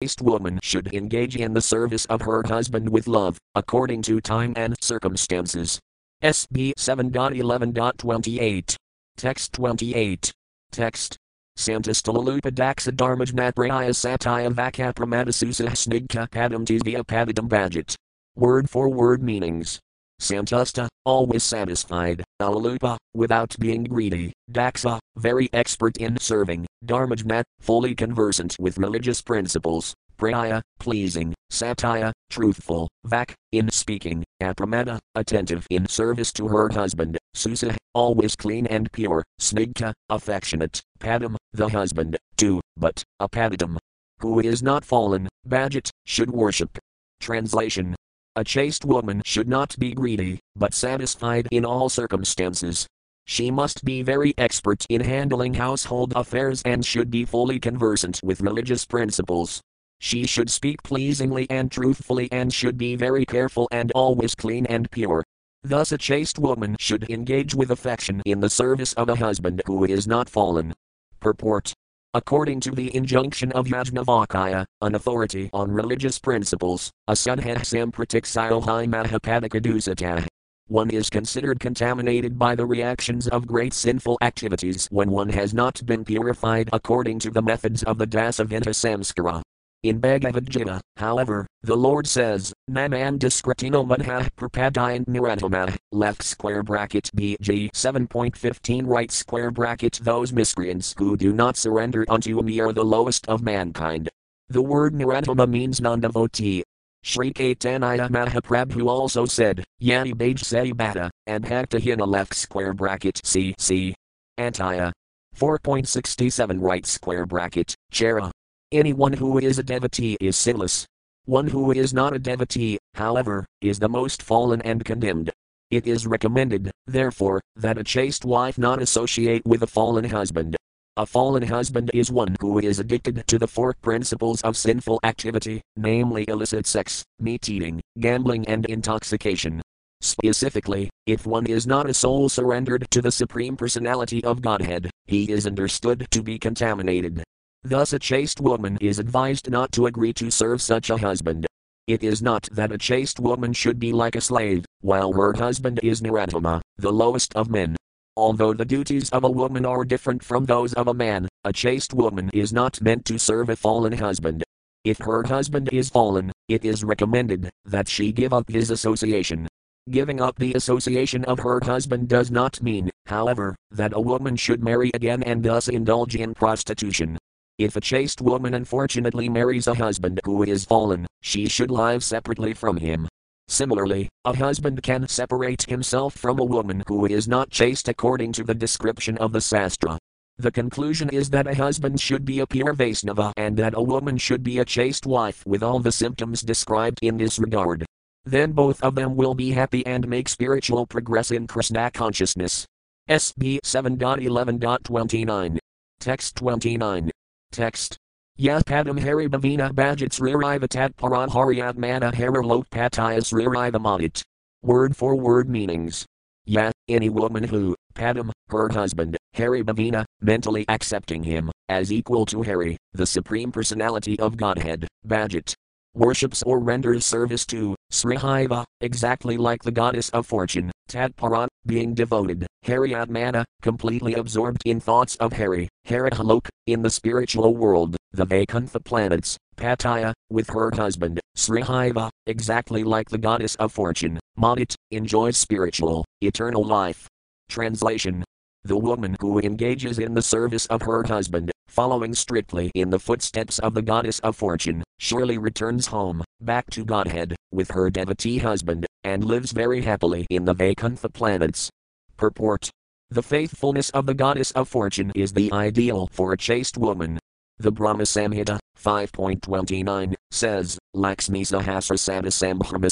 chaste woman should engage in the service of her husband with love, according to time and circumstances. SB 7.11.28. Text 28. Text. Santastalalupa daxa dharmajnapraya satya vakapramadasusah snigka padam tisvya padadam bhajet. Word for word meanings. Santusta, always satisfied, alalupa, without being greedy, daxa, very expert in serving, dharmajnat, fully conversant with religious principles, praya, pleasing, satya, truthful, vak, in speaking, apramada, attentive in service to her husband, susa, always clean and pure, snigka, affectionate, padam, the husband, too, but, apadadam, who is not fallen, bhajet, should worship. Translation a chaste woman should not be greedy, but satisfied in all circumstances. She must be very expert in handling household affairs and should be fully conversant with religious principles. She should speak pleasingly and truthfully and should be very careful and always clean and pure. Thus, a chaste woman should engage with affection in the service of a husband who is not fallen. Purport According to the injunction of Yajnavalkya, an authority on religious principles, asudha sampratiksayohi mahapadikadusatah. One is considered contaminated by the reactions of great sinful activities when one has not been purified according to the methods of the Dasavidha Samskara. In Bhagavad Gita, however, the Lord says, Naman diskretino madha prapadayant niratama, left square bracket BG 7.15 right square bracket those miscreants who do not surrender unto me are the lowest of mankind. The word niratama means non-devotee. Sri Caitanya Mahaprabhu also said, Yani Baj Seti Bata, and Bhaktahina left square bracket CC. Antaya. 4.67 right square bracket, Chera. Anyone who is a devotee is sinless. One who is not a devotee, however, is the most fallen and condemned. It is recommended, therefore, that a chaste wife not associate with a fallen husband. A fallen husband is one who is addicted to the four principles of sinful activity, namely illicit sex, meat eating, gambling, and intoxication. Specifically, if one is not a soul surrendered to the Supreme Personality of Godhead, he is understood to be contaminated. Thus, a chaste woman is advised not to agree to serve such a husband. It is not that a chaste woman should be like a slave, while her husband is Niratama, the lowest of men. Although the duties of a woman are different from those of a man, a chaste woman is not meant to serve a fallen husband. If her husband is fallen, it is recommended that she give up his association. Giving up the association of her husband does not mean, however, that a woman should marry again and thus indulge in prostitution. If a chaste woman unfortunately marries a husband who is fallen, she should live separately from him. Similarly, a husband can separate himself from a woman who is not chaste according to the description of the Sastra. The conclusion is that a husband should be a pure Vaisnava and that a woman should be a chaste wife with all the symptoms described in this regard. Then both of them will be happy and make spiritual progress in Krishna consciousness. SB 7.11.29. Text 29. Text. Yapadam Haribhavina Bhajats Ririvatat Paranharyatmana Harilokpatayas Ririvamanit. Word for word meanings. Ya, any woman who, Padam, her husband, Haribhavina, mentally accepting him, as equal to Hari, the Supreme Personality of Godhead, Bhajat, worships or renders service to, Srihiva, exactly like the goddess of fortune, Tatparan, being devoted, Haryatmana, completely absorbed in thoughts of Hari, Harihalok, in the spiritual world, the Vaikuntha planets, Pataya, with her husband, Srihiva, exactly like the goddess of fortune, Madit, enjoys spiritual, eternal life. Translation. The woman who engages in the service of her husband, following strictly in the footsteps of the goddess of fortune, surely returns home, back to Godhead, with her devotee husband, and lives very happily in the Vaikuntha planets. Purport The faithfulness of the goddess of fortune is the ideal for a chaste woman. The Brahma Samhita 5.29 says, Lakshmi Sahasrasana Sambhrama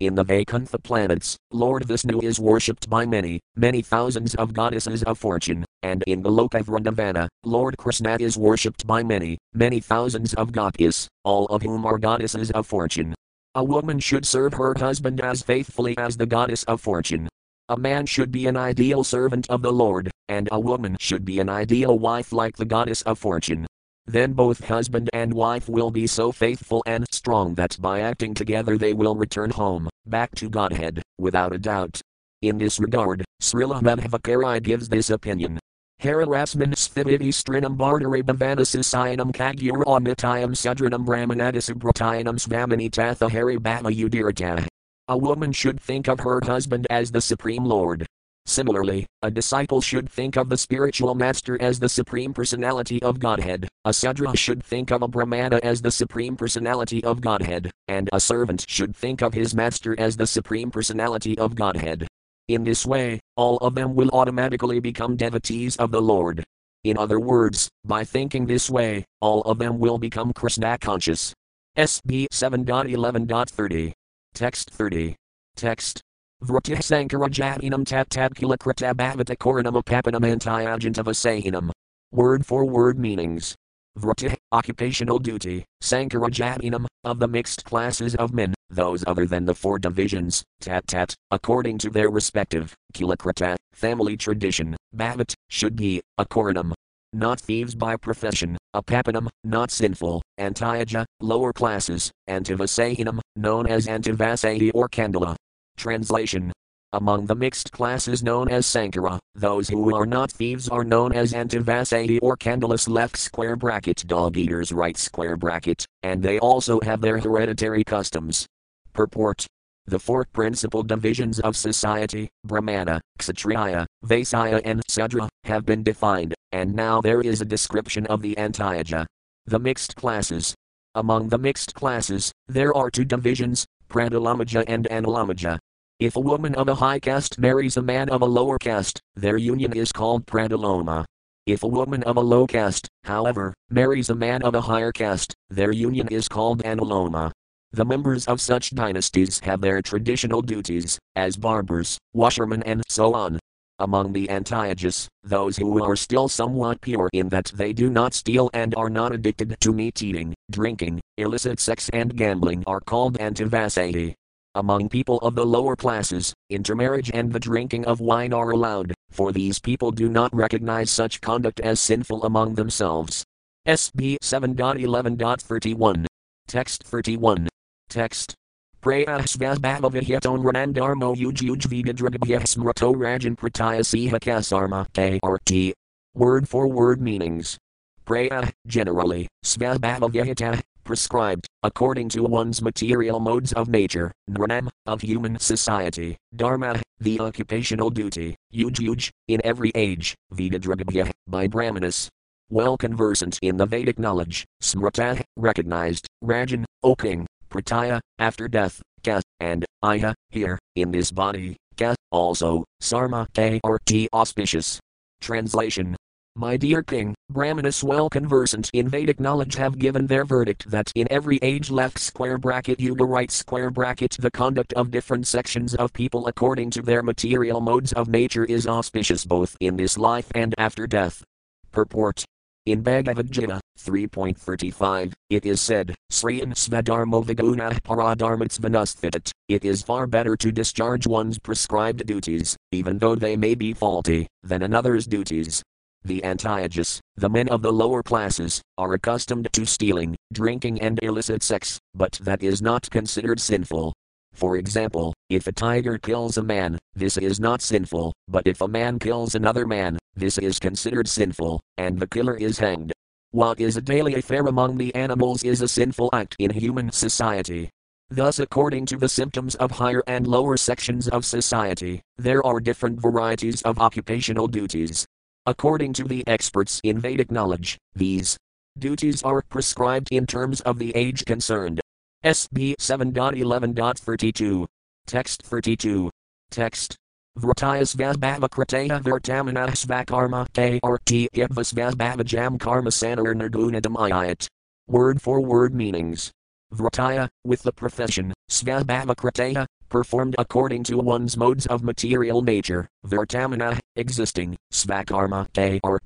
in the Vaikuntha planets, Lord Vishnu is worshipped by many, many thousands of goddesses of fortune, and in Goloka Vrindavana, Lord Krishna is worshipped by many, many thousands of gopis, all of whom are goddesses of fortune. A woman should serve her husband as faithfully as the goddess of fortune. A man should be an ideal servant of the Lord, and a woman should be an ideal wife like the goddess of fortune. Then both husband and wife will be so faithful and strong that by acting together they will return home, back to Godhead, without a doubt. In this regard, Srila Madhvacharya gives this opinion. Hararasman sthiviti strinam bardarabhavanasasayanam kagyur amitayam sudranam brahmanadisubratayanam svamini tatha hari bhava udirata. A woman should think of her husband as the Supreme Lord, Similarly, a disciple should think of the spiritual master as the supreme personality of Godhead, a Sudra should think of a Brahmana as the supreme personality of Godhead, and a servant should think of his master as the supreme personality of Godhead. In this way, all of them will automatically become devotees of the Lord. In other words, by thinking this way, all of them will become Krishna conscious. SB 7.11.30. Text 30. Text Vratih Sankarajatinam tat tabkula kritabhavata koranam apapanam antiyajantavasahinam. Word for word meanings. Vratih, occupational duty, Sankarajatinam, of the mixed classes of men, those other than the four divisions, tat tat, according to their respective, kilakrita, family tradition, bhavat, should be, a koranam. Not thieves by profession, apapanam, not sinful, antiyaja, lower classes, antivasahinam, known as antivasahi or kandala, Translation among the mixed classes known as Sankara, those who are not thieves are known as Antivasati or Candalas left square bracket dog eaters right square bracket, and they also have their hereditary customs. Purport The four principal divisions of society, Brahmana, Kshatriya, Vaisya, and Sudra, have been defined, and now there is a description of the Antiyaja. The mixed classes. Among the mixed classes, there are two divisions, Pradalamaja and Analamaja. If a woman of a high caste marries a man of a lower caste, their union is called pradaloma. If a woman of a low caste, however, marries a man of a higher caste, their union is called analoma. The members of such dynasties have their traditional duties, as barbers, washermen, and so on. Among the Antiyajas, those who are still somewhat pure in that they do not steal and are not addicted to meat eating, drinking, illicit sex, and gambling are called Antivasati. Among people of the lower classes, intermarriage and the drinking of wine are allowed, for these people do not recognize such conduct as sinful among themselves. SB 7.11.31. Text 31. Text. Prayasvasbhavavihiton ranandarmo ujujvigadragbhyasmrato rajan pratyasiha kasarma KRT. Word for word meanings. Praya, generally, svabhavavihita, prescribed, according to one's material modes of nature, nranam, of human society, dharma, the occupational duty, yuj in every age, vidadragabhya, by brahmanas. Well conversant in the Vedic knowledge, smrata, recognized, rajan, O king, prataya, after death, ka, and iha, here, in this body, ka, also, sarma, k or t auspicious. Translation my dear king, Brahmanas well conversant in Vedic knowledge have given their verdict that in every age left square bracket yuga right square bracket the conduct of different sections of people according to their material modes of nature is auspicious both in this life and after death. Purport. In Bhagavad Gita 3.35, it is said, Sriyan Svadharmo Viguna Paradharmatsvanasthitat, it is far better to discharge one's prescribed duties, even though they may be faulty, than another's duties, the Antiyajas, the men of the lower classes, are accustomed to stealing, drinking, and illicit sex, but that is not considered sinful. For example, if a tiger kills a man, this is not sinful, but if a man kills another man, this is considered sinful, and the killer is hanged. What is a daily affair among the animals is a sinful act in human society. Thus, according to the symptoms of higher and lower sections of society, there are different varieties of occupational duties, According to the experts in Vedic knowledge, these duties are prescribed in terms of the age concerned. SB 7.11.32. Text 32. Text. Vratayas Vasbhavakrateya Vartamana Svakarma KRT Vasbhavajam Karma Sanar Nirgunadamayat. Word for word meanings. Vrataya, with the profession, Svabhavakrateya, performed according to one's modes of material nature, Vartamana, existing, Svakarma,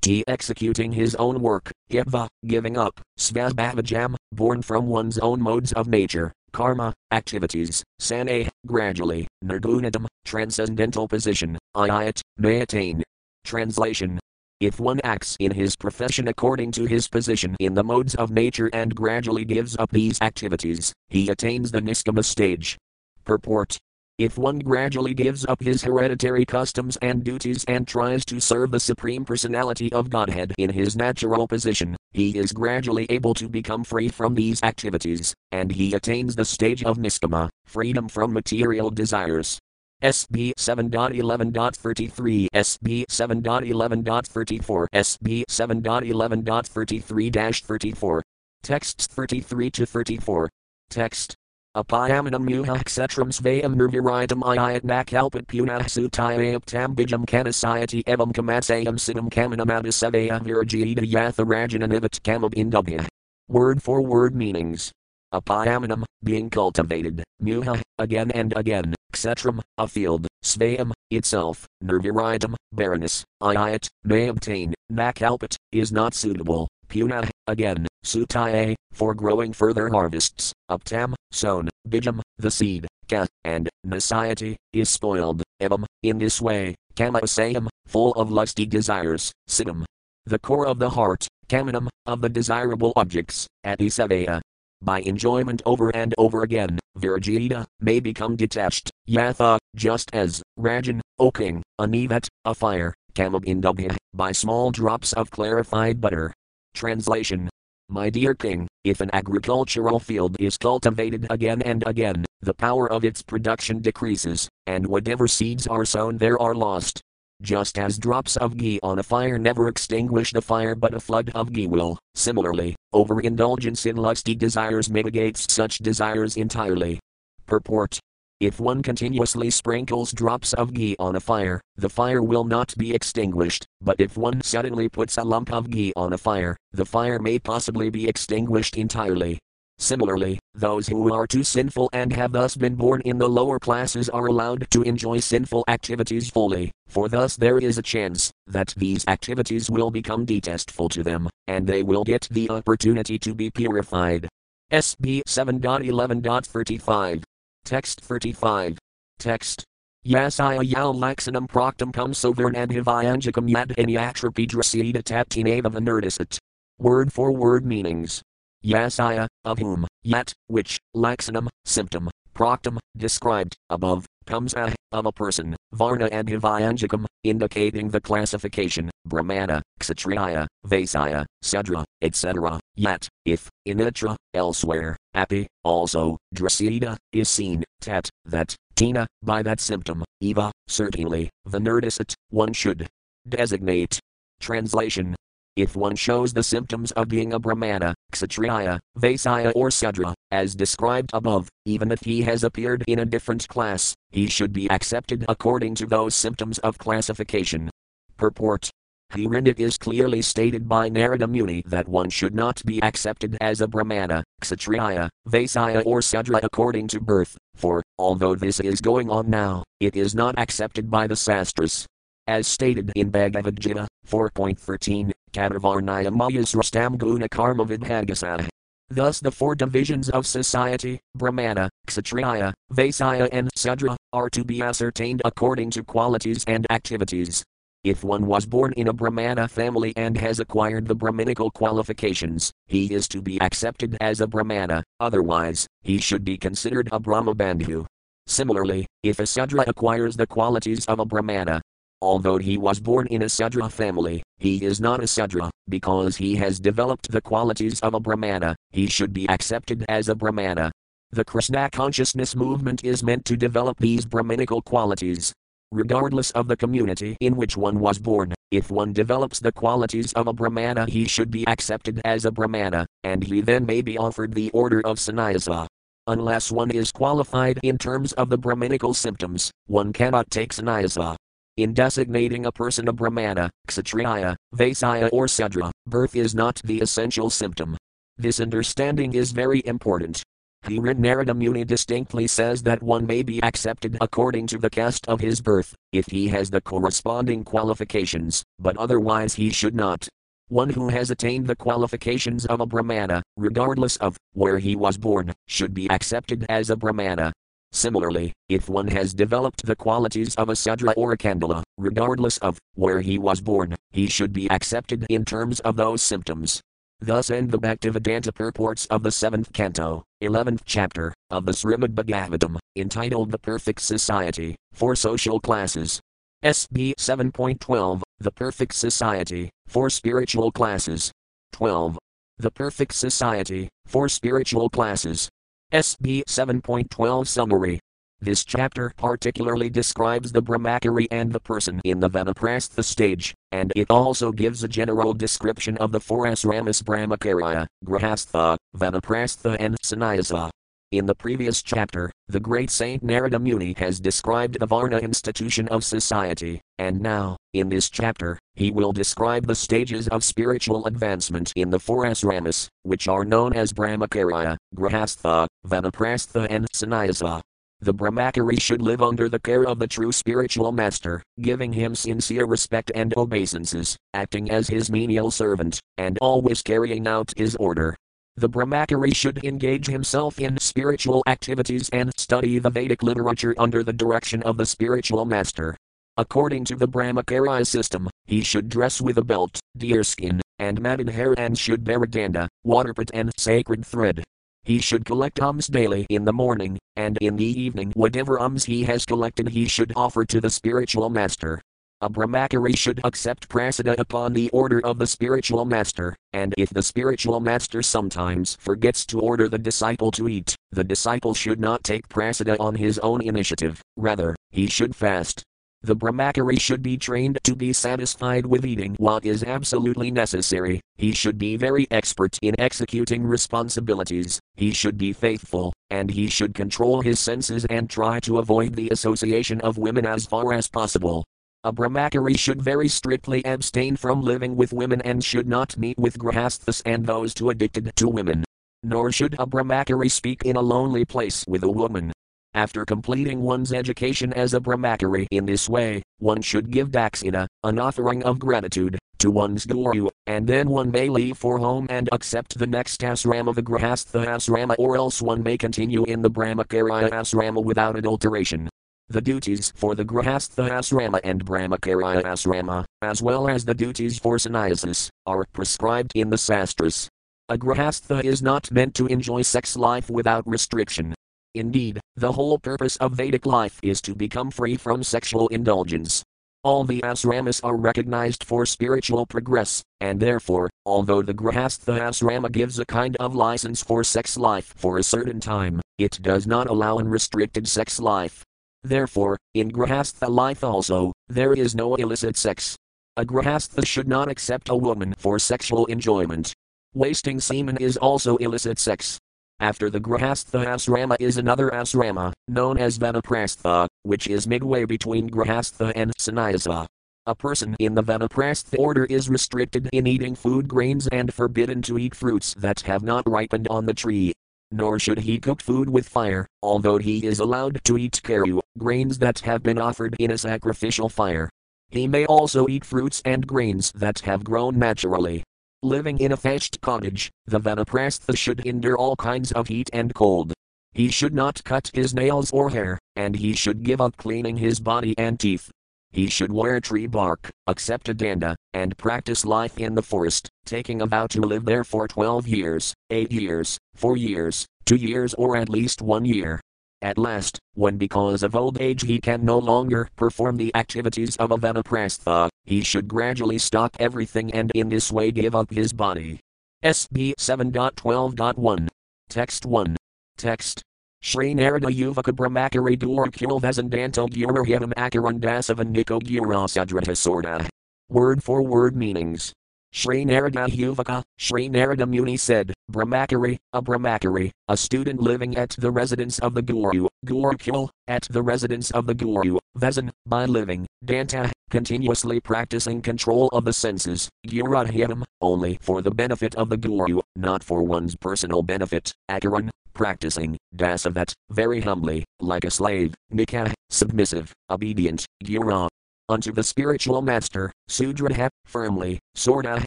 T executing his own work, Yeva, giving up, Svabhavajam, born from one's own modes of nature, Karma, activities, Sane, gradually, Nirgunadam, transcendental position, Ayat, may attain. Translation If one acts in his profession according to his position in the modes of nature and gradually gives up these activities, he attains the Niskama stage. Purport if one gradually gives up his hereditary customs and duties and tries to serve the Supreme Personality of Godhead in his natural position, he is gradually able to become free from these activities, and he attains the stage of niskama, freedom from material desires. SB 7.11.33, SB 7.11.34, SB 7.11.33 34. Texts 33 to 34. Text Apayamanam muha kshetram svayam nirviritam ayat nakalpat punah sutayaptam bijam kanasayati evam kamatsayam siddham kamanamabhisavaya virajita yatharajanavivat kamab indubhya. Word for word meanings. Apayamanam, being cultivated, muha, again and again, kshetram, a field, svayam, itself, nirviritam, barrenness, ayat, may obtain, nakalpat, is not suitable, punah, again, sutaye, for growing further harvests, uptam, sown, bijam, the seed, ka, and, nasayati, is spoiled, evam, in this way, kamasayam, full of lusty desires, siddham, the core of the heart, kamanam, of the desirable objects, atisavaya. By enjoyment over and over again, virajita, may become detached, yatha, just as, rajan, O king, anivat, a fire, kamab by small drops of clarified butter. Translation my dear king, if an agricultural field is cultivated again and again, the power of its production decreases, and whatever seeds are sown there are lost. Just as drops of ghee on a fire never extinguish the fire but a flood of ghee will, similarly, overindulgence in lusty desires mitigates such desires entirely. Purport if one continuously sprinkles drops of ghee on a fire, the fire will not be extinguished, but if one suddenly puts a lump of ghee on a fire, the fire may possibly be extinguished entirely. Similarly, those who are too sinful and have thus been born in the lower classes are allowed to enjoy sinful activities fully, for thus there is a chance that these activities will become detestful to them, and they will get the opportunity to be purified. SB 7.11.35 Text 35. Text. Yasaya yal laxanam proctum cum sovernadhivayanjikam yad inyatrapidrasida taptinava venerdisat. Word for word meanings. Yasaya, of whom, yet, which, laxanam, um, symptom, proctum, described, above, comes a, of a person, varna and hivayanjikam, indicating the classification, brahmana, kshatriya, vaisya, sudra, etc. Yet, if, in initra, elsewhere, api, also, drasida, is seen, tat, that, tina, by that symptom, eva, certainly, venerdisat, one should designate. Translation if one shows the symptoms of being a Brahmana, Kshatriya, Vaisya, or Sudra, as described above, even if he has appeared in a different class, he should be accepted according to those symptoms of classification. Purport Herein it is clearly stated by Narada Muni that one should not be accepted as a Brahmana, Kshatriya, Vaisya, or Sudra according to birth, for, although this is going on now, it is not accepted by the Sastras. As stated in Bhagavad Gita 4.13, Katavarnaya Mayas Rastam Guna Karma Vidhagasah. Thus the four divisions of society, Brahmana, Kshatriya, Vaisya and Sudra, are to be ascertained according to qualities and activities. If one was born in a Brahmana family and has acquired the Brahminical qualifications, he is to be accepted as a Brahmana, otherwise, he should be considered a Brahmabandhu. Similarly, if a Sudra acquires the qualities of a Brahmana, Although he was born in a Sudra family, he is not a Sudra, because he has developed the qualities of a Brahmana, he should be accepted as a Brahmana. The Krishna consciousness movement is meant to develop these Brahminical qualities. Regardless of the community in which one was born, if one develops the qualities of a Brahmana, he should be accepted as a Brahmana, and he then may be offered the order of sannyasa. Unless one is qualified in terms of the Brahminical symptoms, one cannot take sannyasa. In designating a person a Brahmana, Kshatriya, Vaisya, or Sudra, birth is not the essential symptom. This understanding is very important. Narada Muni distinctly says that one may be accepted according to the caste of his birth, if he has the corresponding qualifications, but otherwise he should not. One who has attained the qualifications of a Brahmana, regardless of where he was born, should be accepted as a Brahmana. Similarly, if one has developed the qualities of a Sudra or a Kandala, regardless of where he was born, he should be accepted in terms of those symptoms. Thus end the Bhaktivedanta purports of the seventh canto, eleventh chapter, of the Srimad Bhagavatam, entitled The Perfect Society, four Social Classes. SB 7.12, The Perfect Society, four Spiritual Classes. 12. The Perfect Society, four Spiritual Classes. SB 7.12 Summary this chapter particularly describes the Brahmachari and the person in the Vanaprastha stage, and it also gives a general description of the four asramas Brahmacharya, Grahastha, Vanaprastha, and Sannyasa. In the previous chapter, the great Saint Narada Muni has described the Varna institution of society, and now, in this chapter, he will describe the stages of spiritual advancement in the four asramas, which are known as Brahmacharya, Grahastha, Vanaprastha, and Sannyasa. The Brahmachari should live under the care of the true spiritual master, giving him sincere respect and obeisances, acting as his menial servant, and always carrying out his order. The Brahmachari should engage himself in spiritual activities and study the Vedic literature under the direction of the spiritual master. According to the Brahmacharya system, he should dress with a belt, deerskin, and matted hair and should bear a danda, waterpot and sacred thread. He should collect alms daily in the morning, and in the evening whatever alms he has collected he should offer to the spiritual master. A brahmachari should accept prasada upon the order of the spiritual master, and if the spiritual master sometimes forgets to order the disciple to eat, the disciple should not take prasada on his own initiative, rather, he should fast. The brahmachari should be trained to be satisfied with eating what is absolutely necessary, he should be very expert in executing responsibilities, he should be faithful, and he should control his senses and try to avoid the association of women as far as possible. A brahmachari should very strictly abstain from living with women and should not meet with grahasthas and those too addicted to women. Nor should a brahmachari speak in a lonely place with a woman. After completing one's education as a brahmachari in this way, one should give dakshina, an offering of gratitude, to one's guru, and then one may leave for home and accept the next asrama the grahastha asrama or else one may continue in the brahmacharya asrama without adulteration. The duties for the grahastha asrama and brahmacharya asrama, as well as the duties for sannyasis, are prescribed in the sastras. A grahastha is not meant to enjoy sex life without restriction, Indeed, the whole purpose of Vedic life is to become free from sexual indulgence. All the asramas are recognized for spiritual progress, and therefore, although the Grahastha asrama gives a kind of license for sex life for a certain time, it does not allow unrestricted sex life. Therefore, in Grahastha life also, there is no illicit sex. A Grahastha should not accept a woman for sexual enjoyment. Wasting semen is also illicit sex, after the Grahastha asrama is another asrama, known as Vanaprastha, which is midway between Grahastha and Sannyasa. A person in the Vanaprastha order is restricted in eating food grains and forbidden to eat fruits that have not ripened on the tree. Nor should he cook food with fire, although he is allowed to eat karu, grains that have been offered in a sacrificial fire. He may also eat fruits and grains that have grown naturally, Living in a thatched cottage, the Vanaprastha should endure all kinds of heat and cold. He should not cut his nails or hair, and he should give up cleaning his body and teeth. He should wear tree bark, accept a danda, and practice life in the forest, taking a vow to live there for 12 years, 8 years, 4 years, 2 years, or at least 1 year. At last, when because of old age he can no longer perform the activities of a Vanaprastha, he should gradually stop everything and in this way give up his body. SB 7.12.1. Text 1. Text. Shri Narada Yuvaka Brahmachari Durkul Vesandanto Gurahyavam Akarandasavan Niko Gurasadrita Word for word meanings. Sri Narada Yuvaka, Sri Narada Muni said, Brahmachari, a Brahmachari, a student living at the residence of the Guru, Gurukul, at the residence of the Guru, Vesan, by living, Danta, continuously practicing control of the senses, Gurudhyam, only for the benefit of the Guru, not for one's personal benefit, Akaran, practicing, Dasavat, very humbly, like a slave, Nikah, submissive, obedient, Gura, unto the spiritual master, Sudradha, firmly, Sorda,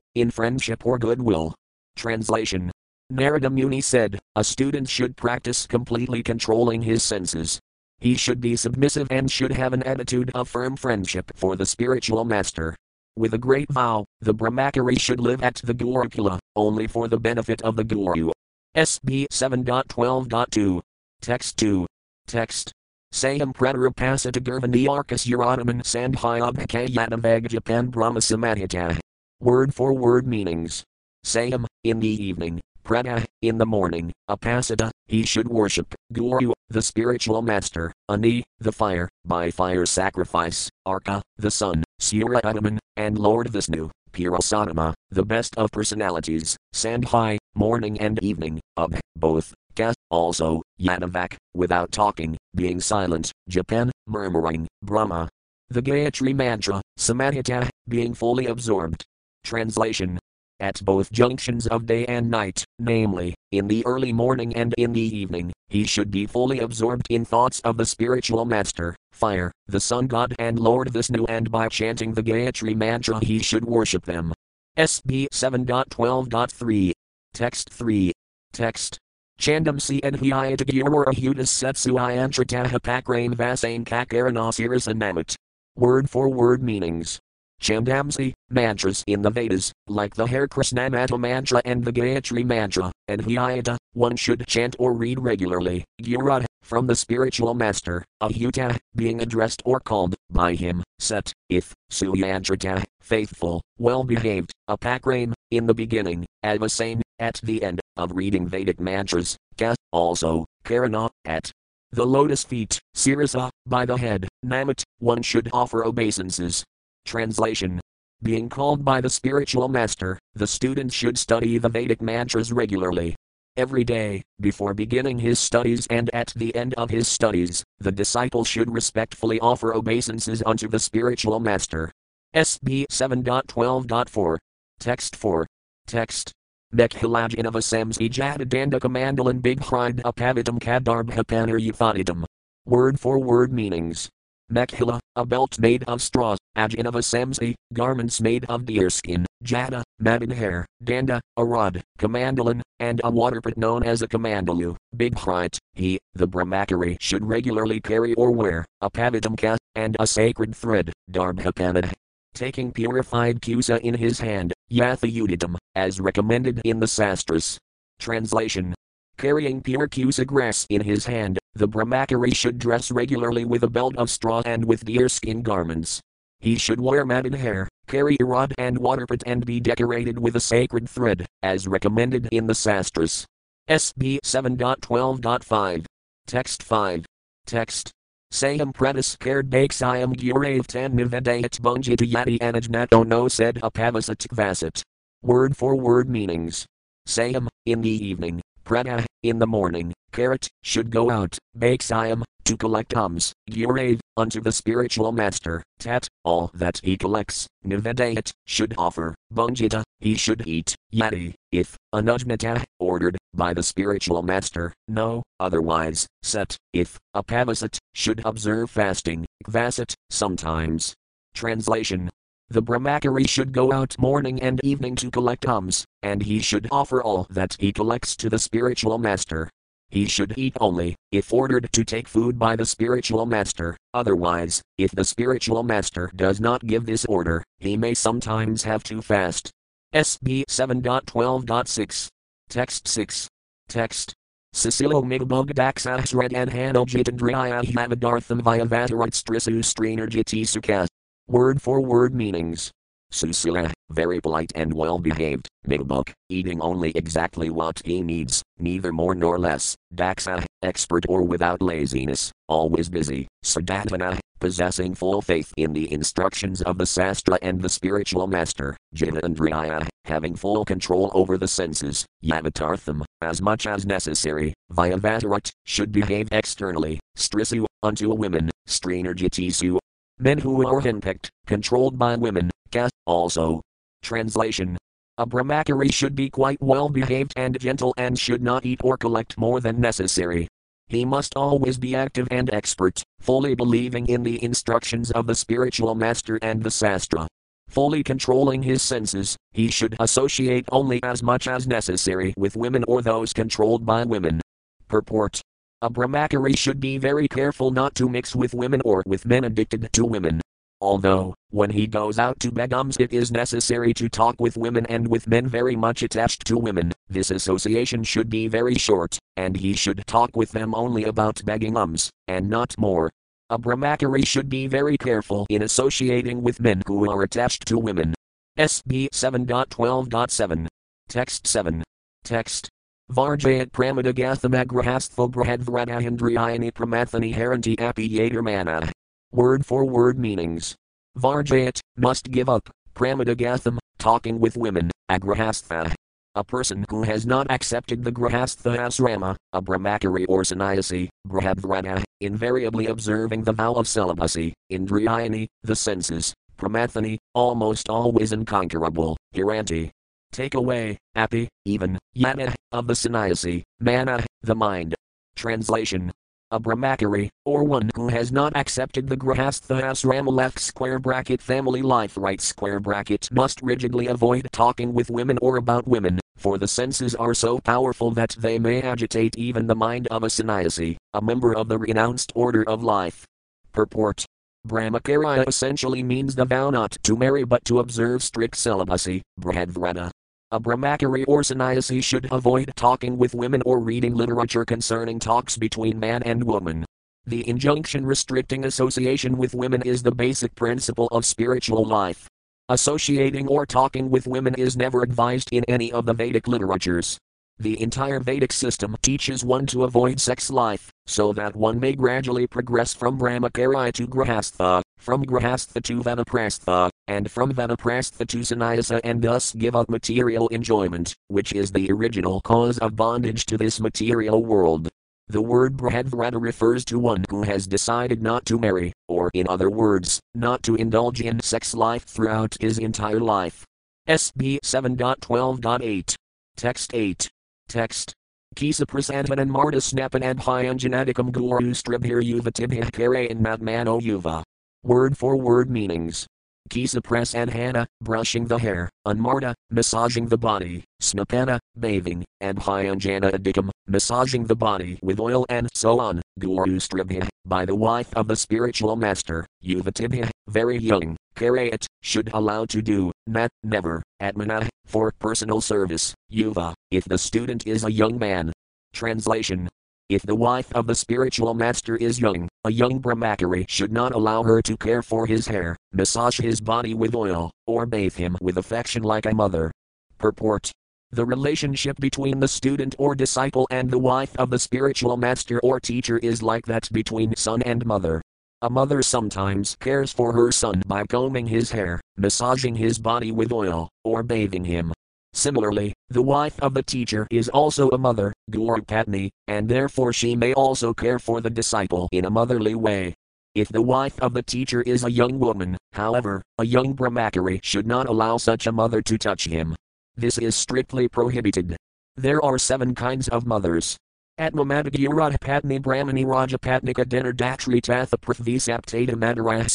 in friendship or goodwill. Translation Narada Muni said, a student should practice completely controlling his senses. He should be submissive and should have an attitude of firm friendship for the spiritual master. With a great vow, the Brahmachari should live at the Gurukula, only for the benefit of the Guru. SB 7.12.2. Text 2. Text. Sayam Pradarapasata Gurvani Arkas Uradaman Sandhyabhakayatavag Japan Brahma Samadhita. Word for word meanings. Sayam, in the evening, Prada, in the morning, Apasada, he should worship, Guru, the spiritual master, Ani, the fire, by fire sacrifice, Arka, the sun, Sura Adaman, and Lord Vishnu, Purasadama, the best of personalities, Sandhai, morning and evening, Ab, both, Ka, also, Yadavak, without talking, being silent, Japan, murmuring, Brahma. The Gayatri Mantra, Samadhita, being fully absorbed. Translation at both junctions of day and night, namely, in the early morning and in the evening, he should be fully absorbed in thoughts of the spiritual master, fire, the sun god and Lord Vishnu, and by chanting the Gayatri mantra he should worship them. SB 7.12.3. Text 3. Text. Chandam si and hyayatagura hudas setsu iantrataha pakrain vasain kakaranasiras namut. Word for word meanings. Chandamsi, mantras in the Vedas, like the Hare Krishna maha mantra and the Gayatri mantra, and Hyayata, one should chant or read regularly. Gurada, from the spiritual master, Ahuta, being addressed or called by him, Set, if, Suyantrata, faithful, well behaved, Apakrame, in the beginning, Avasane, at the end, of reading Vedic mantras, Ka, also, Karana, at the lotus feet, Sirasa, by the head, Namat, one should offer obeisances, Translation Being called by the spiritual master, the student should study the Vedic mantras regularly. Every day, before beginning his studies and at the end of his studies, the disciple should respectfully offer obeisances unto the spiritual master. SB 7.12.4. Text 4. Text. Mekhilajinavasamsi jadadanda kamandalan big apavitam kadarbhapanar yuthadidam. Word for word meanings. Mekhila, a belt made of straws, Ajinava samsi, garments made of deerskin, Jada, matted hair, Danda, a rod, Kamandalan, and a waterput known as a Kamandalu, big height, he, the Brahmachari should regularly carry or wear, a pavitamka, and a sacred thread, Darbhapanad. Taking purified kusa in his hand, Yathayuditam, as recommended in the Sastras. Translation Carrying pure kusa grass in his hand, the Brahmachari should dress regularly with a belt of straw and with deerskin garments. He should wear matted hair, carry a rod and waterpot and be decorated with a sacred thread, as recommended in the Sastras. SB 7.12.5. Text 5. Text. Sayam Predis Cared Bakesayam Gurave Tan Nivedayat Bunjita Yati Anajnato no said Apavasat Vasat. Word for word meanings. Sayam, in the evening, Prana, in the morning, Karat, should go out, Bakesayam, to collect alms, Gurave, unto the spiritual master, Tat, all that he collects, Nivedayat, should offer, Bunjita, he should eat, Yadi, if, Anujnata, ordered, by the spiritual master, no, otherwise, Set, if, Apavasat, should observe fasting, Kvasat, sometimes. Translation the Brahmachari should go out morning and evening to collect alms, and he should offer all that he collects to the spiritual master. He should eat only, if ordered to take food by the spiritual master, otherwise, if the spiritual master does not give this order, he may sometimes have to fast. SB 7.12.6. Text 6. Text. Sisilo Migabugdaksahsred and Hanojitandriya Havadartham Vyavatarutstrisu Strenerjiti Sukas. Word for word meanings. Susila, very polite and well behaved, Migbuk, eating only exactly what he needs, neither more nor less, Daksa, uh, expert or without laziness, always busy, Siddharthana, possessing full faith in the instructions of the Sastra and the spiritual master, Jitandriya, uh, having full control over the senses, Yavatartham, as much as necessary, Vyavatarat, should behave externally, Strisu, unto a woman, Strenerjitisu, Men who are henpecked, controlled by women, ka, also. Translation a brahmachari should be quite well behaved and gentle and should not eat or collect more than necessary. He must always be active and expert, fully believing in the instructions of the spiritual master and the sastra. Fully controlling his senses, he should associate only as much as necessary with women or those controlled by women. Purport A brahmachari should be very careful not to mix with women or with men addicted to women. Although, when he goes out to begums, it is necessary to talk with women and with men very much attached to women, this association should be very short, and he should talk with them only about begums, and not more. A brahmachari should be very careful in associating with men who are attached to women. SB 7.12.7. Text 7. Text. Varjayat pramadagathamagrahastho brahadvradahindriyani pramathani haranti api yadermana. Word for word meanings. Varjayat, must give up, pramadagatham, talking with women, agrahastha. A person who has not accepted the grahastha asrama, a brahmachari or sannyasi, brahadvrana, invariably observing the vow of celibacy, indriyani, the senses, pramathani, almost always unconquerable, hiranti. Take away, api, even, yana, of the sannyasi, mana, the mind. Translation a brahmachari, or one who has not accepted the grahastha asrama left square bracket family life right square bracket must rigidly avoid talking with women or about women, for the senses are so powerful that they may agitate even the mind of a sannyasi, a member of the renounced order of life. Purport Brahmacharya essentially means the vow not to marry but to observe strict celibacy, Brahadvrana. A brahmachari or sannyasi should avoid talking with women or reading literature concerning talks between man and woman. The injunction restricting association with women is the basic principle of spiritual life. Associating or talking with women is never advised in any of the Vedic literatures. The entire Vedic system teaches one to avoid sex life, so that one may gradually progress from Brahmacharya to Grahastha, from Grahastha to Vanaprastha, and from Vanaprastha to Sannyasa and thus give up material enjoyment, which is the original cause of bondage to this material world. The word Brahadvrata refers to one who has decided not to marry, or in other words, not to indulge in sex life throughout his entire life. SB 7.12.8. Text 8. Text. Kisa prasadvanan marta snapanadhyan geneticum guru stribhir yuva tibhih karayan madmano yuva. Word for word meanings. Kisa prasadhana, brushing the hair, unmarta, massaging the body, snapana, bathing, and hyanjana adikam, massaging the body with oil and so on, guru stribhih, by the wife of the spiritual master, yuvatibhih, very young, karayat, should allow to do, not never, atmana, for personal service, yuva, if the student is a young man. Translation If the wife of the spiritual master is young, a young brahmachari should not allow her to care for his hair, massage his body with oil, or bathe him with affection like a mother. Purport the relationship between the student or disciple and the wife of the spiritual master or teacher is like that between son and mother. A mother sometimes cares for her son by combing his hair, massaging his body with oil, or bathing him. Similarly, the wife of the teacher is also a mother, Guru Patni, and therefore she may also care for the disciple in a motherly way. If the wife of the teacher is a young woman, however, a young brahmachari should not allow such a mother to touch him. This is strictly prohibited. There are seven kinds of mothers. Radhapatni Brahmani Rajapatnika Dinardatri Tatha Prithvisaptata Madarah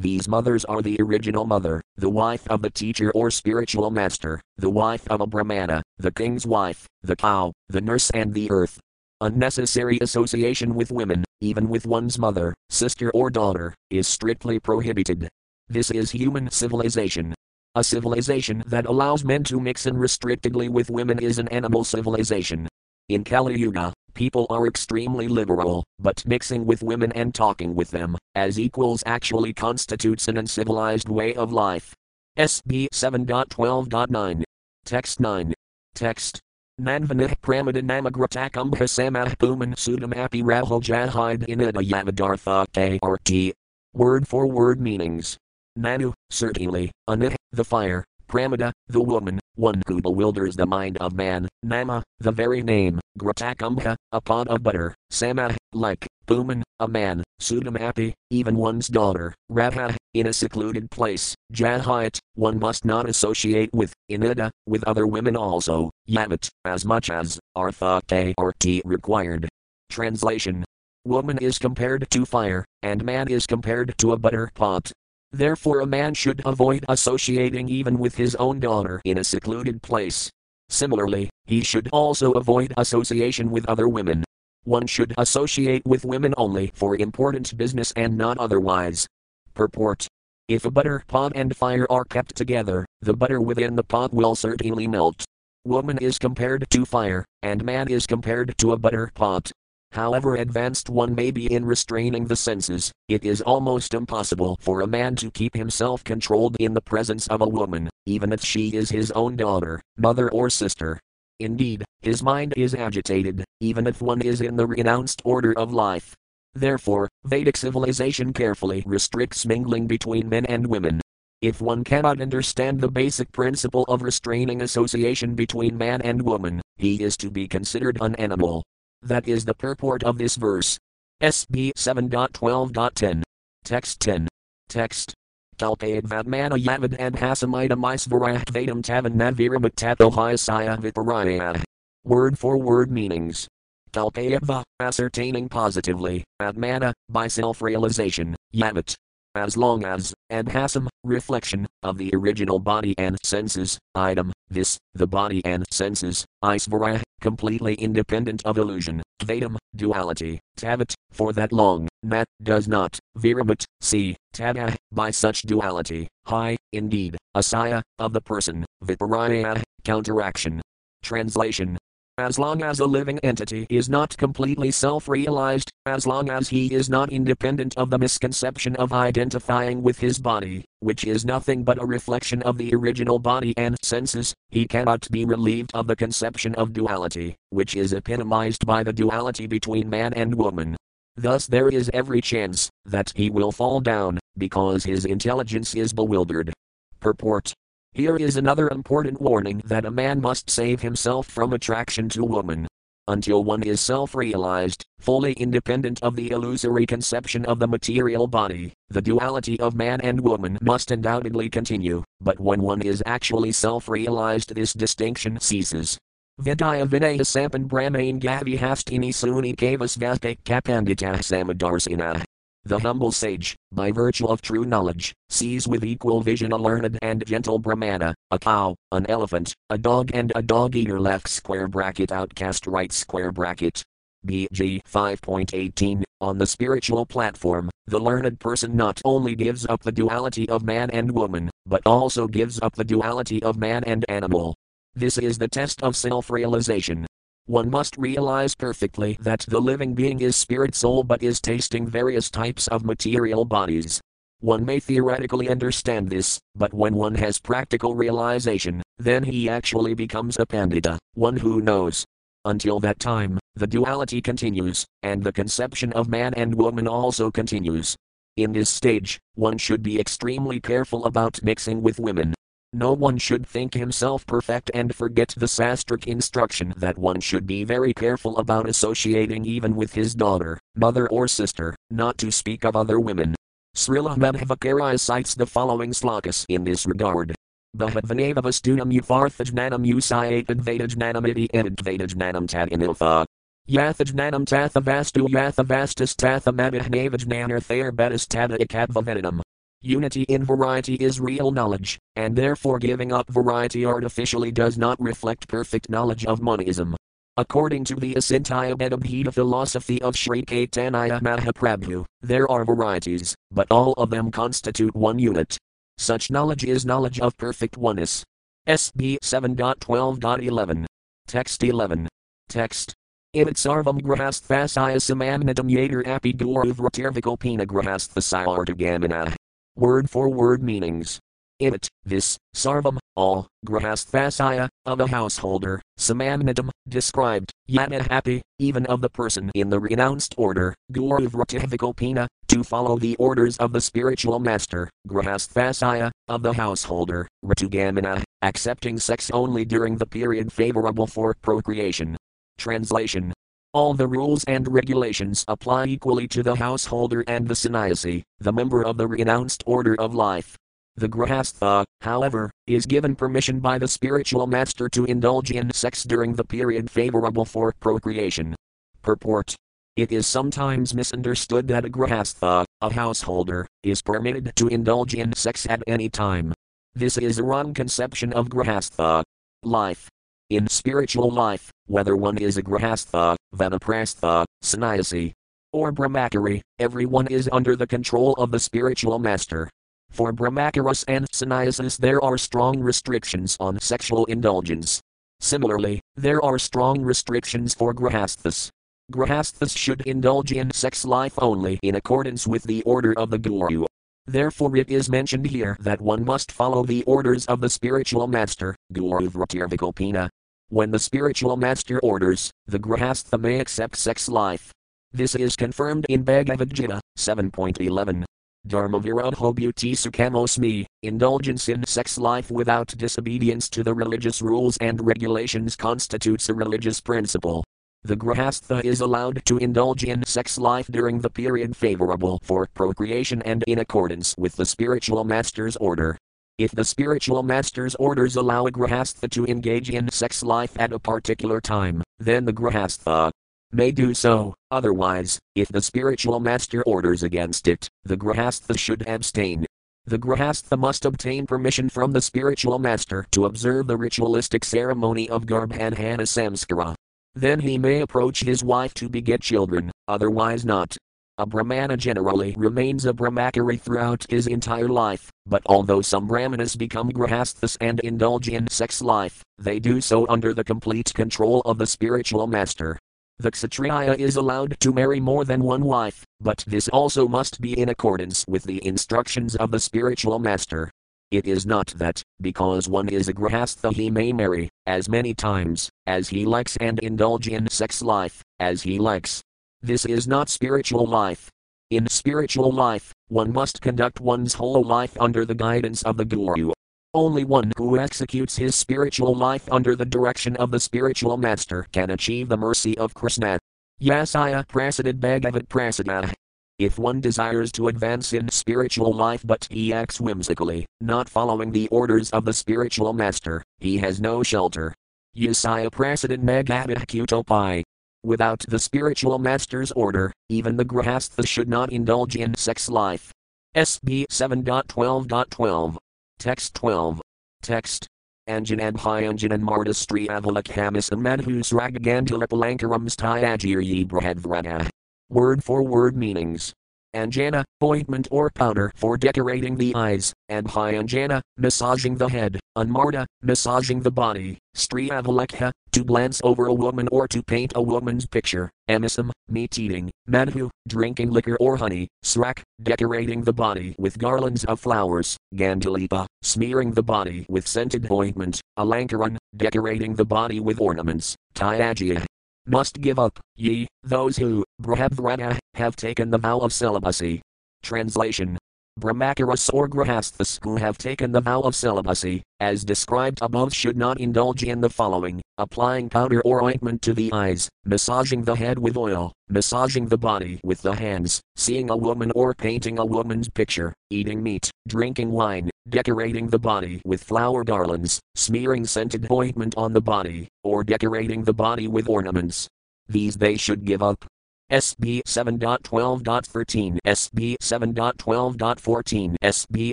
These mothers are the original mother, the wife of the teacher or spiritual master, the wife of a Brahmana, the king's wife, the cow, the nurse, and the earth. Unnecessary association with women, even with one's mother, sister, or daughter, is strictly prohibited. This is human civilization. A civilization that allows men to mix unrestrictedly with women is an animal civilization. In Kali Yuga, people are extremely liberal, but mixing with women and talking with them, as equals actually constitutes an uncivilized way of life. SB 7.12.9. Text 9. Text. Nanvanih pramadinamagratakam hasamah puman sudamapi rahul jahid inada yavadartha KRT. Word for word meanings. Nanu, certainly, anih, the fire, Pramada, the woman, one who bewilders the mind of man, Nama, the very name, Gratakumbha, a pot of butter, Sama, like, Puman, a man, Sudamapi, even one's daughter, Radha, in a secluded place, Jahayat, one must not associate with, Inida, with other women also, Yavat, as much as, Artha or T required. Translation Woman is compared to fire, and man is compared to a butter pot. Therefore, a man should avoid associating even with his own daughter in a secluded place. Similarly, he should also avoid association with other women. One should associate with women only for important business and not otherwise. Purport If a butter pot and fire are kept together, the butter within the pot will certainly melt. Woman is compared to fire, and man is compared to a butter pot. However advanced one may be in restraining the senses, it is almost impossible for a man to keep himself controlled in the presence of a woman, even if she is his own daughter, mother, or sister. Indeed, his mind is agitated, even if one is in the renounced order of life. Therefore, Vedic civilization carefully restricts mingling between men and women. If one cannot understand the basic principle of restraining association between man and woman, he is to be considered an animal. That is the purport of this verse. SB 7.12.10. Text 10. Text. Kalpayadvatmana yavad and hasamidam isvarahtvatam tavan naviramattapohyasaya viparaya. Word for word meanings. Kalpayadva, ascertaining positively, atmana, by self realization, yavat, as long as, and hasam, reflection, of the original body and senses, item, this, the body and senses, isvara, completely independent of illusion, Vedam, duality, tavat, for that long, nat, does not, viramat, see, tada, by such duality, high, indeed, asaya, of the person, viparaya, counteraction. Translation as long as a living entity is not completely self realized, as long as he is not independent of the misconception of identifying with his body, which is nothing but a reflection of the original body and senses, he cannot be relieved of the conception of duality, which is epitomized by the duality between man and woman. Thus, there is every chance that he will fall down, because his intelligence is bewildered. Purport here is another important warning that a man must save himself from attraction to woman. Until one is self realized, fully independent of the illusory conception of the material body, the duality of man and woman must undoubtedly continue, but when one is actually self realized, this distinction ceases. Vidya Vinaya Sampan Brahmain Gavi Hastini Suni Kavas Vastak Kapandita Samadarsina. The humble sage, by virtue of true knowledge, sees with equal vision a learned and gentle Brahmana, a cow, an elephant, a dog, and a dog eater left square bracket outcast right square bracket. BG 5.18 On the spiritual platform, the learned person not only gives up the duality of man and woman, but also gives up the duality of man and animal. This is the test of self realization, one must realize perfectly that the living being is spirit soul but is tasting various types of material bodies. One may theoretically understand this, but when one has practical realization, then he actually becomes a pandita, one who knows. Until that time, the duality continues, and the conception of man and woman also continues. In this stage, one should be extremely careful about mixing with women, no one should think himself perfect and forget the sastric instruction that one should be very careful about associating even with his daughter, mother, or sister, not to speak of other women. Srila Madhvacarya cites the following slokas in this regard. Bhavanavavastunam uparthajnanam usayatad vedajnanamiti edadvedajnanam tadiniltha. Yathajnanam tathavastu yathavastus tathamadhihnavajnanarthair betis tada ikadvavedinam. Unity in variety is real knowledge, and therefore giving up variety artificially does not reflect perfect knowledge of monism. According to the Asintayabedabhita philosophy of Sri Caitanya Mahaprabhu, there are varieties, but all of them constitute one unit. Such knowledge is knowledge of perfect oneness. SB 7.12.11. Text 11. Text. Imit sarvam grahasthasaya samamnadam yater api guruvratirvikopina grahasthasayartagamina. Word for word meanings. It, this, sarvam, all, grahasthasaya, of a householder, samamnidam, described, yet happy, even of the person in the renounced order, guruvrativikopina, to follow the orders of the spiritual master, grahasthasaya, of the householder, ratugamina, accepting sex only during the period favorable for procreation. Translation all the rules and regulations apply equally to the householder and the sannyasi, the member of the renounced order of life. The grahastha, however, is given permission by the spiritual master to indulge in sex during the period favorable for procreation. Purport It is sometimes misunderstood that a grahastha, a householder, is permitted to indulge in sex at any time. This is a wrong conception of grahastha life. In spiritual life, whether one is a grahastha, vanaprastha, sannyasi, or brahmachari, everyone is under the control of the spiritual master. For brahmacharis and sannyasis there are strong restrictions on sexual indulgence. Similarly, there are strong restrictions for grahasthas. Grahasthas should indulge in sex life only in accordance with the order of the Guru. Therefore, it is mentioned here that one must follow the orders of the spiritual master, Guru Vratirvikalpina. When the spiritual master orders, the Grahastha may accept sex life. This is confirmed in Bhagavad Gita 7.11. Dharma Virodhobhuti Sukhamosmi, indulgence in sex life without disobedience to the religious rules and regulations constitutes a religious principle. The grahastha is allowed to indulge in sex life during the period favorable for procreation and in accordance with the spiritual master's order. If the spiritual master's orders allow a grahastha to engage in sex life at a particular time, then the grahastha may do so, otherwise, if the spiritual master orders against it, the grahastha should abstain. The grahastha must obtain permission from the spiritual master to observe the ritualistic ceremony of Garbhadhana Samskara. Then he may approach his wife to beget children, otherwise not. A Brahmana generally remains a Brahmachari throughout his entire life, but although some Brahmanas become grahasthas and indulge in sex life, they do so under the complete control of the spiritual master. The Kshatriya is allowed to marry more than one wife, but this also must be in accordance with the instructions of the spiritual master. It is not that, because one is a grahastha, he may marry, as many times, as he likes and indulge in sex life, as he likes. This is not spiritual life. In spiritual life, one must conduct one's whole life under the guidance of the Guru. Only one who executes his spiritual life under the direction of the spiritual master can achieve the mercy of Krishna. Yasaya Prasadad Bhagavad Prasada. If one desires to advance in spiritual life but he acts whimsically, not following the orders of the spiritual master, he has no shelter. Yasaya Prasadad Bhagavad Kutopai. Without the spiritual master's order, even the grahastha should not indulge in sex life. SB 7.12.12. Text 12. Text. Anjanadhyanjanan Mardastri Avalakamisam Madhusragagandhilipalankaram Styagiryi Brahadvrana. Word for word meanings. Anjana, ointment or powder for decorating the eyes, and Hyanjana, massaging the head, Unmarda, massaging the body, Striyavalekha, to glance over a woman or to paint a woman's picture, Amisam, meat eating, Madhu, drinking liquor or honey, Srak, decorating the body with garlands of flowers, Gandhalipa, smearing the body with scented ointment, Alankaran, decorating the body with ornaments, Tyajya, must give up, ye, those who, Brahadvrana, have taken the vow of celibacy. Translation Brahmacharis or Grahasthas who have taken the vow of celibacy, as described above, should not indulge in the following applying powder or ointment to the eyes, massaging the head with oil, massaging the body with the hands, seeing a woman or painting a woman's picture, eating meat, drinking wine, decorating the body with flower garlands, smearing scented ointment on the body, or decorating the body with ornaments. These they should give up, SB 7.12.13, SB 7.12.14, SB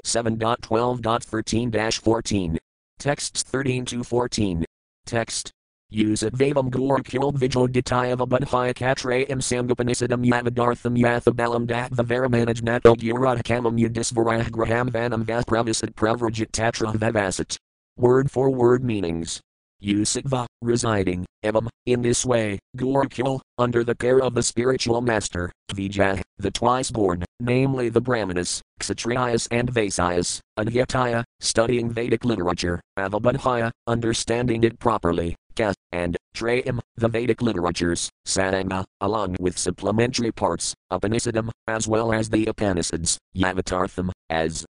7.12.13 14. Texts 13 to 14. Text. Use it Vavam Gurukul Vijoditayava Budhyakatre im Sangupanisadam Yavadartham Yathabalam Dattva Varamanajnato Guradhakamam Yudisvarah Graham Vanam Vaspravisat Pravrajit Tatra Vavasat. Word for word meanings. Usitva, residing, evam, in this way, Gurukul, under the care of the spiritual master, Vijay, the twice born, namely the Brahmanas, Kshatriyas and Vaisyas, Adhyataya, studying Vedic literature, Avabadhaya, understanding it properly, Ka, and Trayam, the Vedic literatures, Sadanga, along with supplementary parts, Upanishadim, as well as the Upanishads, Yavatartham, as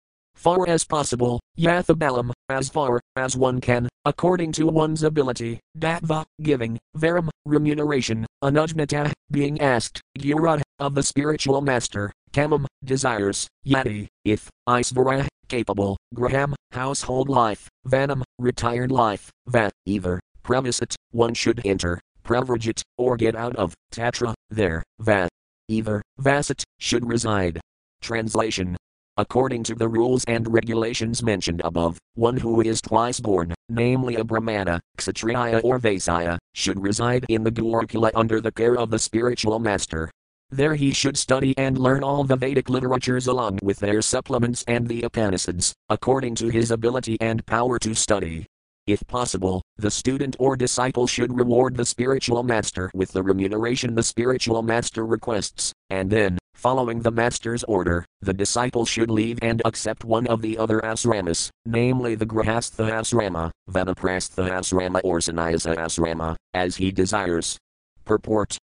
far as possible, Yathabalam, as far as one can, according to one's ability, Dattva, giving, Varam, remuneration, Anujnata, being asked, Gurad, of the spiritual master, Kamam, desires, Yati, if, Isvara, capable, Graham, household life, Vanam, retired life, Va, either, Premisat, one should enter, Pravrajit, or get out of, Tatra, there, Va, either, Vasat, should reside. Translation according to the rules and regulations mentioned above, one who is twice born, namely a Brahmana, Kshatriya or Vaisya, should reside in the Gurukula under the care of the spiritual master. There he should study and learn all the Vedic literatures along with their supplements and the Upanishads, according to his ability and power to study. If possible, the student or disciple should reward the spiritual master with the remuneration the spiritual master requests, and then, following the master's order, the disciple should leave and accept one of the other asramas, namely the Grihastha asrama, Vanaprastha asrama or Sannyasa asrama, as he desires. Purport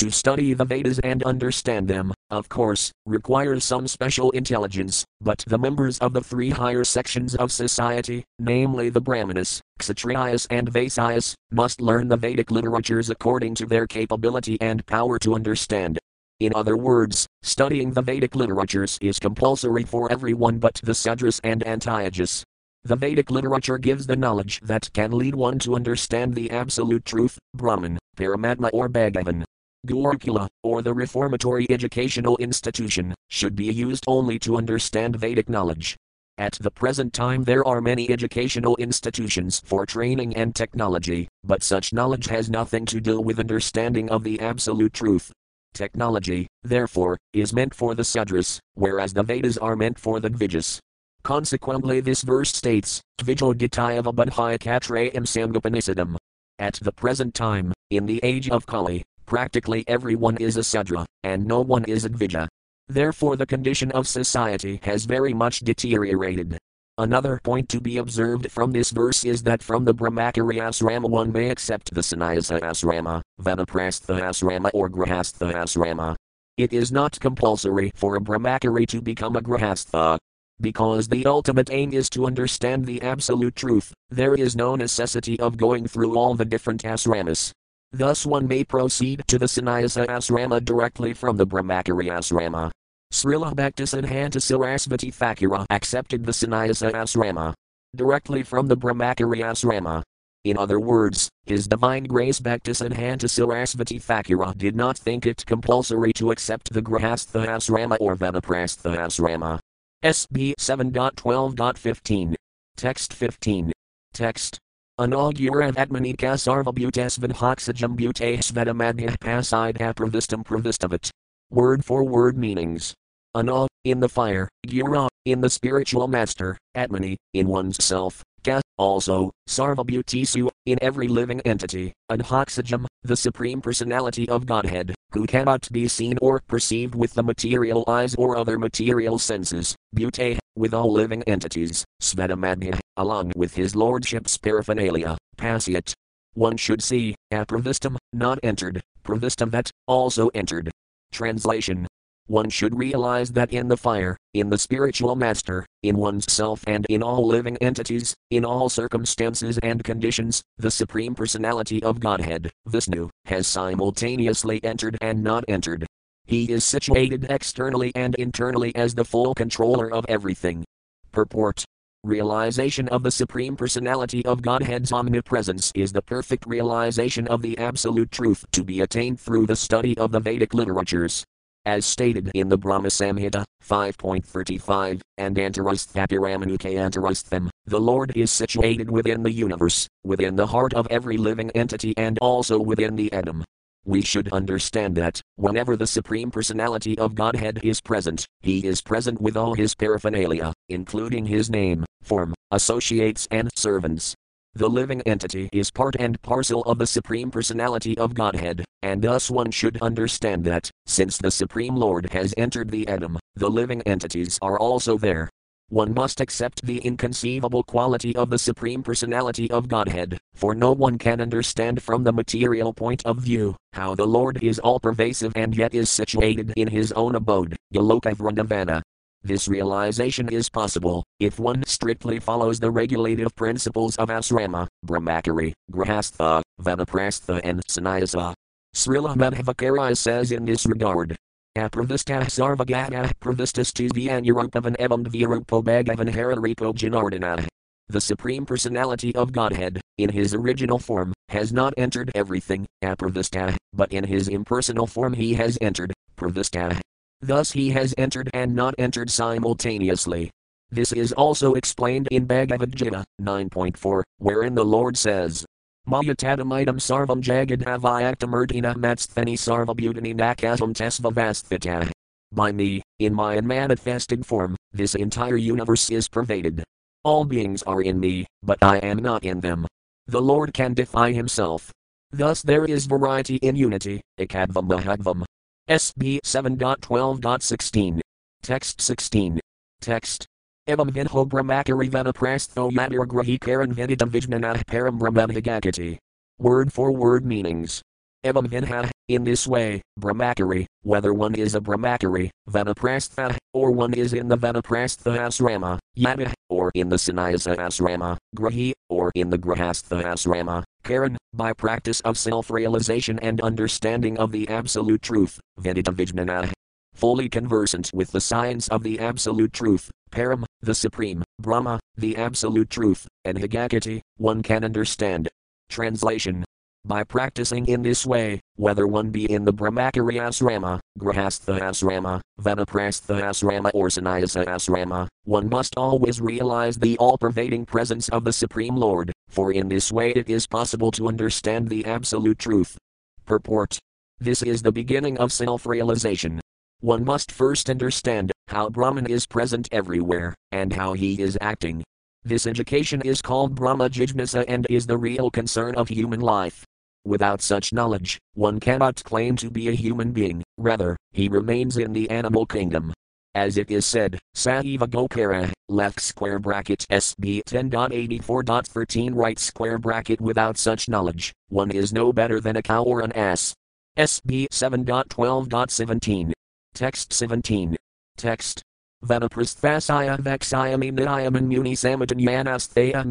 to study the Vedas and understand them, of course, requires some special intelligence, but the members of the three higher sections of society, namely the Brahmanas, Kshatriyas, and Vaisyas, must learn the Vedic literatures according to their capability and power to understand. In other words, studying the Vedic literatures is compulsory for everyone but the Sudras and Antyajas. The Vedic literature gives the knowledge that can lead one to understand the absolute truth, Brahman, Paramatma, or Bhagavan. Gurukula, or the reformatory educational institution, should be used only to understand Vedic knowledge. At the present time, there are many educational institutions for training and technology, but such knowledge has nothing to do with understanding of the absolute truth. Technology, therefore, is meant for the Sudras, whereas the Vedas are meant for the Dvijas. Consequently, this verse states, Dvijoditayava Budhyakatrayam Sangopanishadam. At the present time, in the age of Kali, practically everyone is a Sudra, and no one is a Dvija. Therefore, the condition of society has very much deteriorated. Another point to be observed from this verse is that from the Brahmachari asrama one may accept the Sannyasa asrama, Vanaprastha asrama, or Grihastha asrama. It is not compulsory for a Brahmachari to become a Grihastha. Because the ultimate aim is to understand the absolute truth, there is no necessity of going through all the different asramas. Thus one may proceed to the Sannyasa asrama directly from the Brahmachari asrama. Srila Bhaktisiddhanta Sarasvati Thakura accepted the Sannyasa asrama directly from the Brahmachari asrama. In other words, His Divine Grace Bhaktisiddhanta Sarasvati Thakura did not think it compulsory to accept the Grihastha asrama or Vanaprastha asrama. SB 7.12.15. Text 15. Text Inaugurav Atmanika Sarvabhutasvan Hoxajam Bhute Svetamadhyah Pasidha Pravistam Pravistavat. Word for word meanings. Anag, in the fire, Gura, in the spiritual master, Atmani, in one's self, Ka, also, Sarvabhutisu, in every living entity, Adhoxajam, the Supreme Personality of Godhead, who cannot be seen or perceived with the material eyes or other material senses, Bhute, with all living entities, Svetamadhyah, along with his lordship's paraphernalia, Pasyat. One should see, apravistam, not entered, pravistam that, also entered. Translation one should realize that in the fire, in the spiritual master, in one's self, and in all living entities, in all circumstances and conditions, the Supreme Personality of Godhead, Vishnu, has simultaneously entered and not entered. He is situated externally and internally as the full controller of everything. Purport Realization of the Supreme Personality of Godhead's omnipresence is the perfect realization of the Absolute Truth to be attained through the study of the Vedic literatures. As stated in the Brahma Samhita 5.35 and Antarasthapiramanique Antarasthem, the Lord is situated within the universe, within the heart of every living entity, and also within the atom. We should understand that, whenever the Supreme Personality of Godhead is present, He is present with all His paraphernalia, including His name, form, associates, and servants. The living entity is part and parcel of the Supreme Personality of Godhead, and thus one should understand that, since the Supreme Lord has entered the atom, the living entities are also there. One must accept the inconceivable quality of the Supreme Personality of Godhead, for no one can understand from the material point of view how the Lord is all pervasive and yet is situated in his own abode, Goloka Vrindavana. This realization is possible if one strictly follows the regulative principles of asrama, brahmachari, grihastha, vanaprastha, and sannyasa. Srila Madhvacarya says in this regard. Apravistah sarvagata pravistas to vyanurupavan evam dvirupo hararipo janardana. The Supreme Personality of Godhead, in his original form, has not entered everything, apravistah, but in his impersonal form he has entered, pravistah. Thus he has entered and not entered simultaneously. This is also explained in Bhagavad Gita 9.4, wherein the Lord says, Mayatadamitam sarvam jagadhavayaktamurtina matsthani sarvabhutani nakatam tesvavasthita. By me, in my unmanifested form, this entire universe is pervaded. All beings are in me, but I am not in them. The Lord can defy himself. Thus there is variety in unity, Ekadvam Mahadvam. SB 7.12.16. Text 16. Text. Evam vinho brahmakari vanaprastho yadir grahikaran vinidam vijnanah param brahmanhigakati. Word for word meanings. Evam vinha, in this way, brahmakari, whether one is a brahmakari, vanaprastha, or one is in the vanaprastha asrama, yada, or in the sannyasa asrama, grahi, or in the grahastha asrama, karan, by practice of self-realization and understanding of the absolute truth, vijnana. Fully conversant with the science of the absolute truth, param, the supreme, Brahma, the absolute truth, and higakati, one can understand. Translation by practicing in this way, whether one be in the Brahmachari asrama, Grahastha asrama, Vanaprastha asrama, or Sannyasa asrama, one must always realize the all pervading presence of the Supreme Lord, for in this way it is possible to understand the absolute truth. Purport This is the beginning of self realization. One must first understand how Brahman is present everywhere, and how he is acting. This education is called Brahma Jijnasa and is the real concern of human life. Without such knowledge, one cannot claim to be a human being, rather, he remains in the animal kingdom. As it is said, Sahiva Gokara, left square bracket SB 10.84.13 right square bracket without such knowledge, one is no better than a cow or an ass. SB 7.12.17. Text 17. Text. Vanaprasthasaya Vaksayami Niyaman Muni Samadan Yanasthaya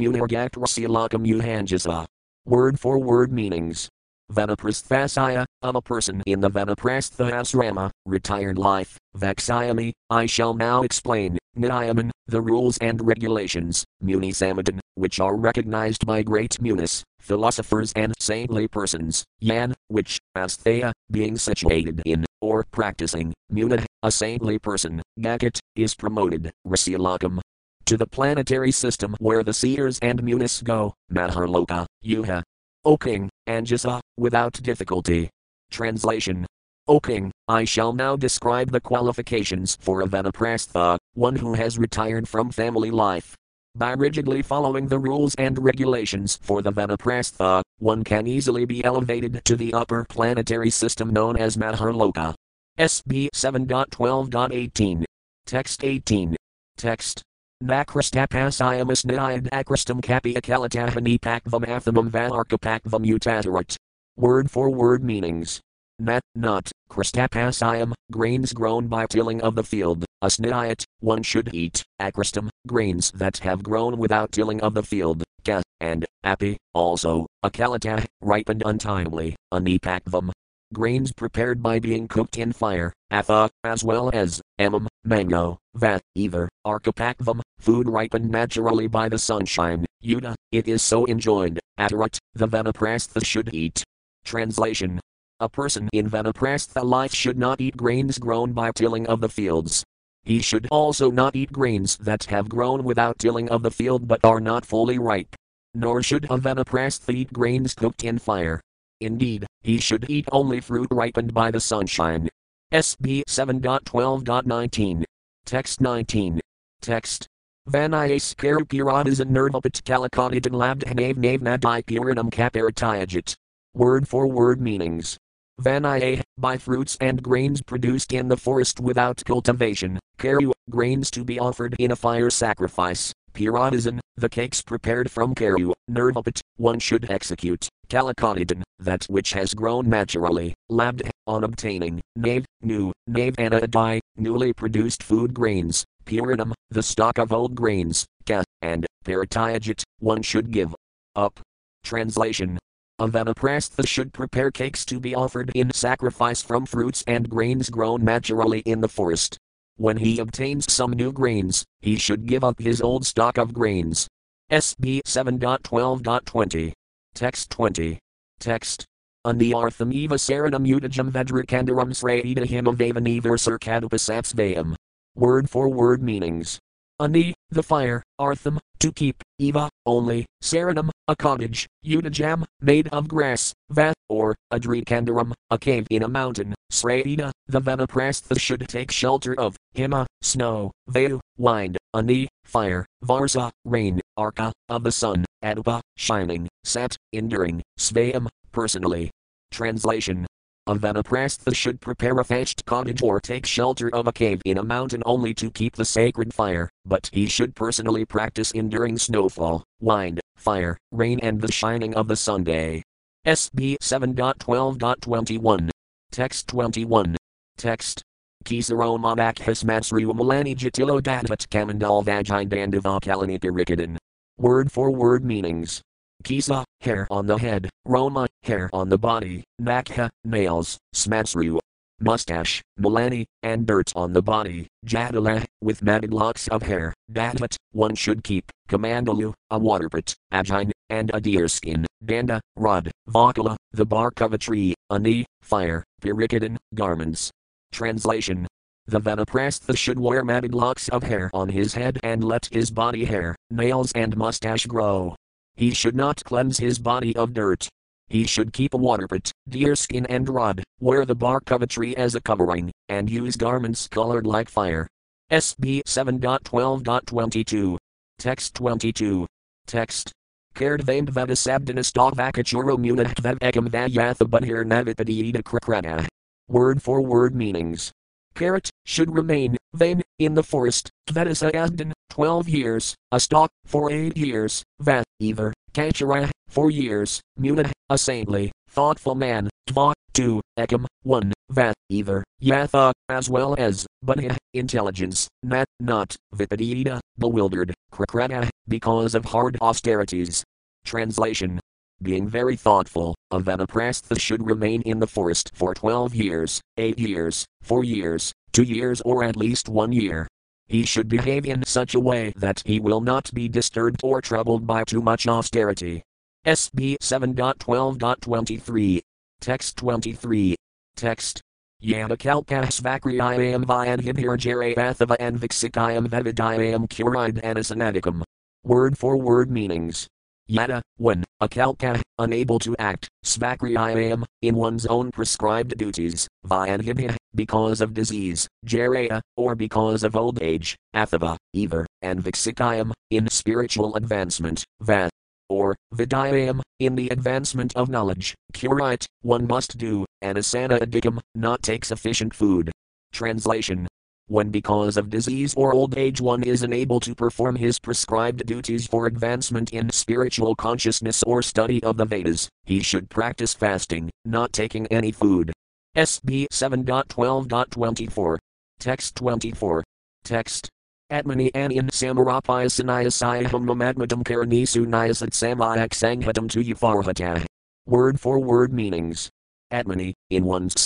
Uhanjasa. Word for word meanings. Vanaprasthasaya, of a person in the Vanaprastha asrama, retired life, Vaksayami, I shall now explain, Niyaman, the rules and regulations, Muni Samadan, which are recognized by great munis, philosophers and saintly persons, Yan, which, Asthaya, being situated in, or practicing, Munad, a saintly person, Gagat, is promoted, Rasilakam, to the planetary system where the seers and munis go, Maharloka, Yuha. O king, Anjasa, without difficulty. Translation O king, I shall now describe the qualifications for a Vanaprastha, one who has retired from family life. By rigidly following the rules and regulations for the Vanaprastha, one can easily be elevated to the upper planetary system known as Maharloka. SB 7.12.18. Text 18. Text. Nakrastapasayamas nayad akrastam kapi akalatahani pakvam athamam valarkapakvam utatarat. Word for word meanings. Nat, not, krastapasayam, grains grown by tilling of the field, asnayat, one should eat, akrastam, grains that have grown without tilling of the field, ka, and, api, also, akalatah, ripened untimely, anipakvam, grains prepared by being cooked in fire, atha, as well as, emam, mango, vat, either, arkapakvam, food ripened naturally by the sunshine, yuda, it is so enjoined, atarat, the vanaprastha should eat. Translation A person in vanaprastha life should not eat grains grown by tilling of the fields. He should also not eat grains that have grown without tilling of the field but are not fully ripe. Nor should a vanaprastha eat grains cooked in fire. Indeed, he should eat only fruit ripened by the sunshine. SB 7.12.19. Text 19. Text. Vanayas Karupiradas and Nirvapat Kalakanidan Labdhanav Navnadai Puranam Kaparatayajit. Word for word meanings. Vanaya, by fruits and grains produced in the forest without cultivation, karu, grains to be offered in a fire sacrifice, Puradazan, the cakes prepared from karu, Nirvapat, one should execute, Kalakanidan, that which has grown naturally, labd, on obtaining, nave, new, nave anadai, newly produced food grains, puranam, the stock of old grains, ka, and, paratayajit, one should give up. Translation Vanaprastha should prepare cakes to be offered in sacrifice from fruits and grains grown naturally in the forest. When he obtains some new grains, he should give up his old stock of grains. SB 7.12.20. Text 20. Text. Aniyartham eva saranam utajam vedrakandaram sraita himavavanivir circadupasapsvayam. Word for word meanings. Ani, the fire, artham, to keep, eva, only, saranam, a cottage, utajam, made of grass, vat, or, adrikandaram, a cave in a mountain, sraita, the vanaprastha should take shelter of, hima, snow, vayu, wind, ani, fire, varsa, rain, arka, of the sun, adupa, shining, sat, enduring, svayam, personally. Translation a Vanaprastha should prepare a thatched cottage or take shelter of a cave in a mountain only to keep the sacred fire, but he should personally practice enduring snowfall, wind, fire, rain, and the shining of the Sunday. SB 7.12.21. Text 21. Text. Kisaro Monakhas Matsru Malani Jatilo Datat Kamandal Vajindandava Kalanipirikadan. Word for word meanings. Kisa, hair on the head, Roma, hair on the body, Nakha, nails, Smatsru, mustache, Milani, and dirt on the body, Jadala, with matted locks of hair, Datat, one should keep, Kamandalu, a waterpit, Ajine, and a deer skin, Danda, rod, Vakala, the bark of a tree, Ani, fire, Pirikadan, garments. Translation. The Vanaprastha should wear matted locks of hair on his head and let his body hair, nails, and mustache grow. He should not cleanse his body of dirt. He should keep a waterpit, deerskin and rod, wear the bark of a tree as a covering, and use garments colored like fire. SB 7.12.22. Text 22. Text. Kardvamed vadasabdinastog munahvav ekam vayatha bunhir navipadiida krakrana. Word for word meanings. Carrot, should remain, vain, in the forest, Tvedasayadin, 12 years, a stalk, for 8 years, Vat, either, Kachara, 4 years, Muna, a saintly, thoughtful man, Tva, 2, Ekam, 1, Vat, either, Yatha, as well as, Bunha, intelligence, Nat, not, Vipadida, bewildered, Krakrana, because of hard austerities. Translation being very thoughtful, a Vanaprastha should remain in the forest for 12 years, 8 years, 4 years, 2 years, or at least 1 year. He should behave in such a way that he will not be disturbed or troubled by too much austerity. SB 7.12.23. Text 23. Text. Yamakalkas Vakriyam Vyanhibhirjare Athava and Viksikayam Vevidayam Kurid Anasanadikam. Word for word meanings. Yada, when, a kalka, unable to act, svakriyam, in one's own prescribed duties, vyanhibhya, because of disease, jaraya, or because of old age, athava, either, and viksikayam, in spiritual advancement, va, or vidayam, in the advancement of knowledge, curite, one must do, anasana adikam, not take sufficient food. Translation when because of disease or old age one is unable to perform his prescribed duties for advancement in spiritual consciousness or study of the Vedas, he should practice fasting, not taking any food. SB 7.12.24. Text 24. Text. Atmani Anian Samarapaya Sanayasayaham Mamadmadam Karanisu Nayasat Samayak Sanghatam to Word for word meanings. Atmani, in one's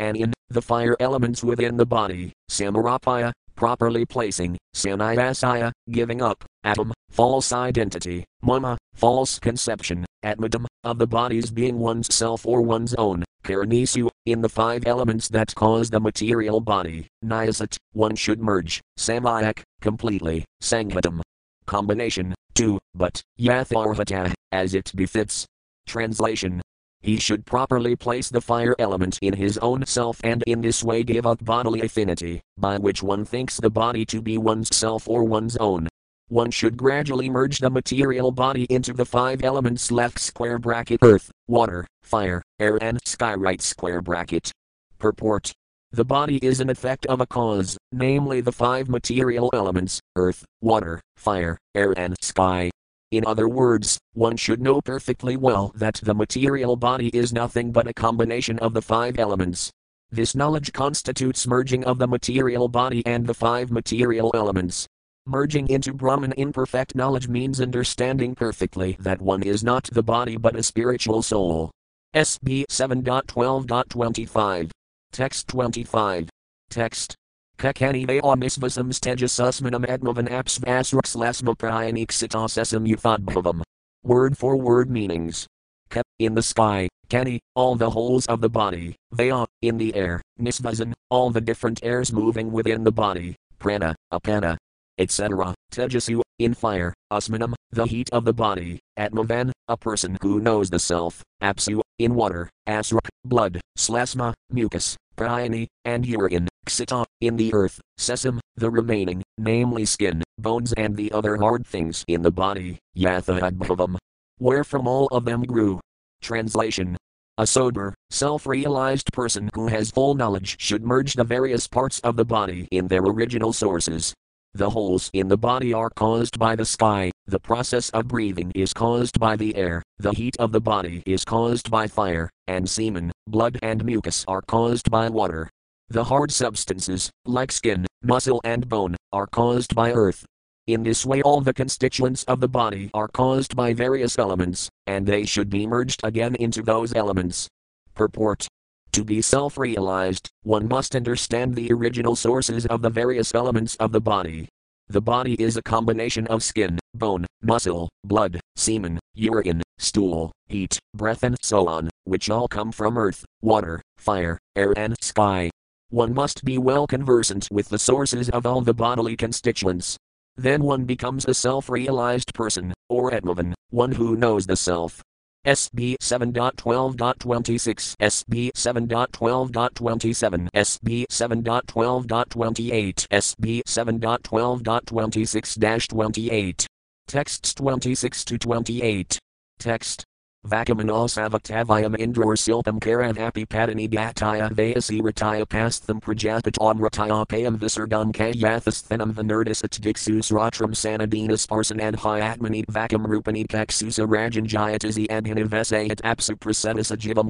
self, Anian, the fire elements within the body, Samarapaya, properly placing, Sanayasaya, giving up, Atom, false identity, Mama, false conception, Atmadam, of the body's being one's self or one's own, Karanisu, in the five elements that cause the material body, Nyasat, one should merge, Samayak, completely, Sanghatam. Combination, two, but, Yatharvata, as it befits. Translation he should properly place the fire element in his own self and in this way give up bodily affinity, by which one thinks the body to be one's self or one's own. One should gradually merge the material body into the five elements left square bracket earth, water, fire, air, and sky right square bracket. Purport the body is an effect of a cause, namely the five material elements earth, water, fire, air, and sky. In other words, one should know perfectly well that the material body is nothing but a combination of the five elements. This knowledge constitutes merging of the material body and the five material elements. Merging into Brahman in perfect knowledge means understanding perfectly that one is not the body but a spiritual soul. SB 7.12.25. Text 25. Text. Kakanive misvasam stejasusmanam admavan apsvasrux lasmaprayanik sitasesam ufadbhavam. Word for word meanings. Ka, in the sky, Kani, all the holes of the body, Vaya, in the air, Nisvasan, all the different airs moving within the body, Prana, Apana, etc., Tejasu, in fire, Asmanam, the heat of the body, Atmavan, a person who knows the self, Apsu, in water, Asrak, blood, Slasma, mucus, Prayani, and urine, Ksita, in the earth, Sesam, the remaining, namely skin, bones and the other hard things in the body, Yathadbhavam, where from all of them grew. Translation a sober, self realized person who has full knowledge should merge the various parts of the body in their original sources. The holes in the body are caused by the sky, the process of breathing is caused by the air, the heat of the body is caused by fire, and semen, blood, and mucus are caused by water. The hard substances, like skin, muscle, and bone, are caused by earth, in this way, all the constituents of the body are caused by various elements, and they should be merged again into those elements. Purport To be self realized, one must understand the original sources of the various elements of the body. The body is a combination of skin, bone, muscle, blood, semen, urine, stool, heat, breath, and so on, which all come from earth, water, fire, air, and sky. One must be well conversant with the sources of all the bodily constituents, then one becomes a self realized person, or Atmavan, one who knows the self. SB 7.12.26, SB 7.12.27, SB 7.12.28, SB 7.12.26 28. Texts 26 to 28. Text Vakamanal Savaktavayam Indror Silpam Karavapi Padani Gataya Vayasi Rataya Pastham Prajapatam Rataya Payam Visargam Kayathasthanam Vinurdisat Dixus Ratram Sanadinas Parsan and Hyatmani Vakam Rupani Kaksusa Rajanjayatazi and Hinivesayat Apsu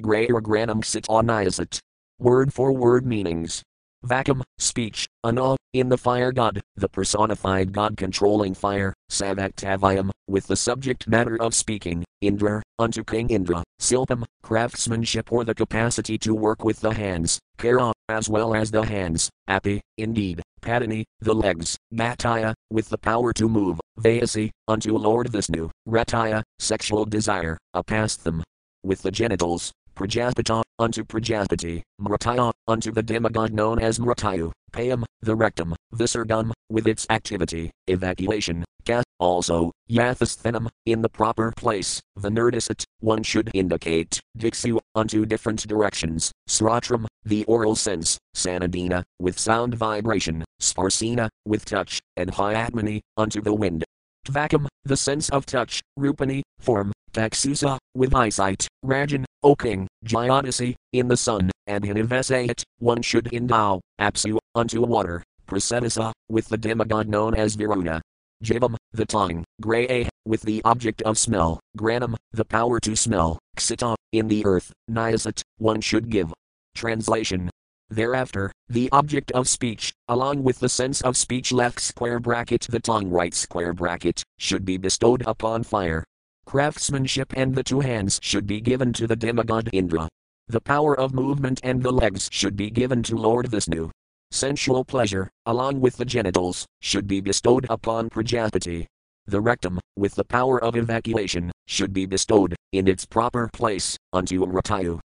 Grayar Granam Sit Onayasat. Word for word meanings. Vacuum, speech, Anal, in the fire god, the personified god controlling fire, Savaktavayam, with the subject matter of speaking, Indra, unto King Indra, Silpam, craftsmanship or the capacity to work with the hands, Kara, as well as the hands, Api, indeed, Padani, the legs, Gataya, with the power to move, Vayasi, unto Lord Vishnu, Rataya, sexual desire, Apastham, with the genitals, Prajapata, unto Prajapati, Mrataya, unto the demigod known as Mratayu, Payam, the rectum, Visargam, with its activity, evacuation, Ka, also, Yathasthanam, in the proper place, the Vinurdisat, one should indicate, Dixu, unto different directions, Sratram, the oral sense, Sanadina, with sound vibration, Sparsina, with touch, and Hyatmani, unto the wind. Tvakam, the sense of touch, Rupani, form, Taksusa, with eyesight, Rajan, O king, Jayadasi, in the sun, and in Hinivesayat, one should endow, Apsu, unto water, Prasedasa, with the demigod known as Varuna. Jivam, the tongue, Graya, with the object of smell, Granum, the power to smell, Ksita, in the earth, Nyasat, one should give. Translation Thereafter, the object of speech, along with the sense of speech left square bracket the tongue right square bracket, should be bestowed upon fire. Craftsmanship and the two hands should be given to the demigod Indra. The power of movement and the legs should be given to Lord Vishnu. Sensual pleasure, along with the genitals, should be bestowed upon Prajapati. The rectum, with the power of evacuation, should be bestowed, in its proper place, unto Ratayu.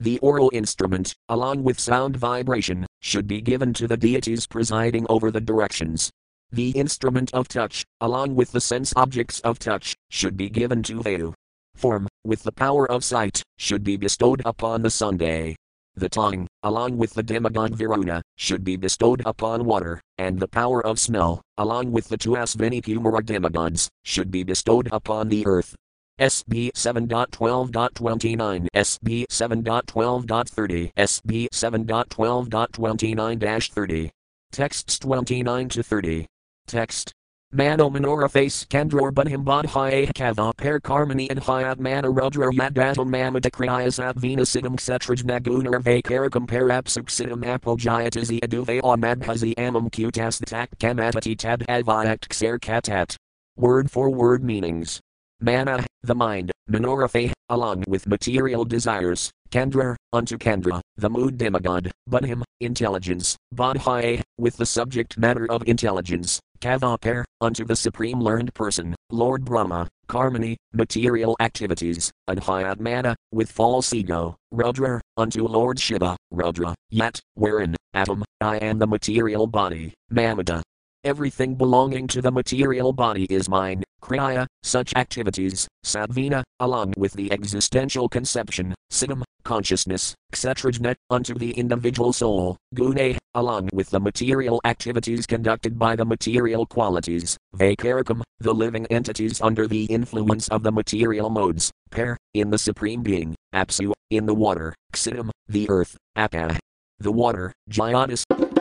The oral instrument, along with sound vibration, should be given to the deities presiding over the directions. The instrument of touch, along with the sense objects of touch, should be given to Vayu. Form, with the power of sight, should be bestowed upon the Sunday. The tongue, along with the demigod Varuna, should be bestowed upon water, and the power of smell, along with the two Asvini Kumara demigods, should be bestowed upon the earth. SB 7.12.29, SB 7.12.30, SB 7.12.29 30. Texts 29 to 30. Text. Mano Manora face Kandror Bunhim Bodhaya Kava Per Karmani and Hayat Mana Rudra Yadatam Mamadakriyasat Venusidam Ksetraj Nagunar er, Vakarikam Parapsuksitam Apojayatazi Aduve Amadhazi Amam Kutas Tak Kamatati Tad Avayak Kser Katat. Word for word meanings. Mana, the mind, Manorathe, along with material desires, Kandra, unto Kandra, the mood demigod, Bunhim, intelligence, Bodhaya, with the subject matter of intelligence, Kavapar, unto the Supreme Learned Person, Lord Brahma, Karmani, material activities, and Adhyatmana, with false ego, Rudra, unto Lord Shiva, Rudra, yet, wherein, atom, I am the material body, Mamada. Everything belonging to the material body is mine, Kriya, such activities, Sadvina, along with the existential conception, Siddham, consciousness, etc. unto the individual soul, Gune, along with the material activities conducted by the material qualities, Vakarikam, the living entities under the influence of the material modes, Per, in the Supreme Being, Apsu, in the water, Xitam, the earth, Apa, the water, Jayatis.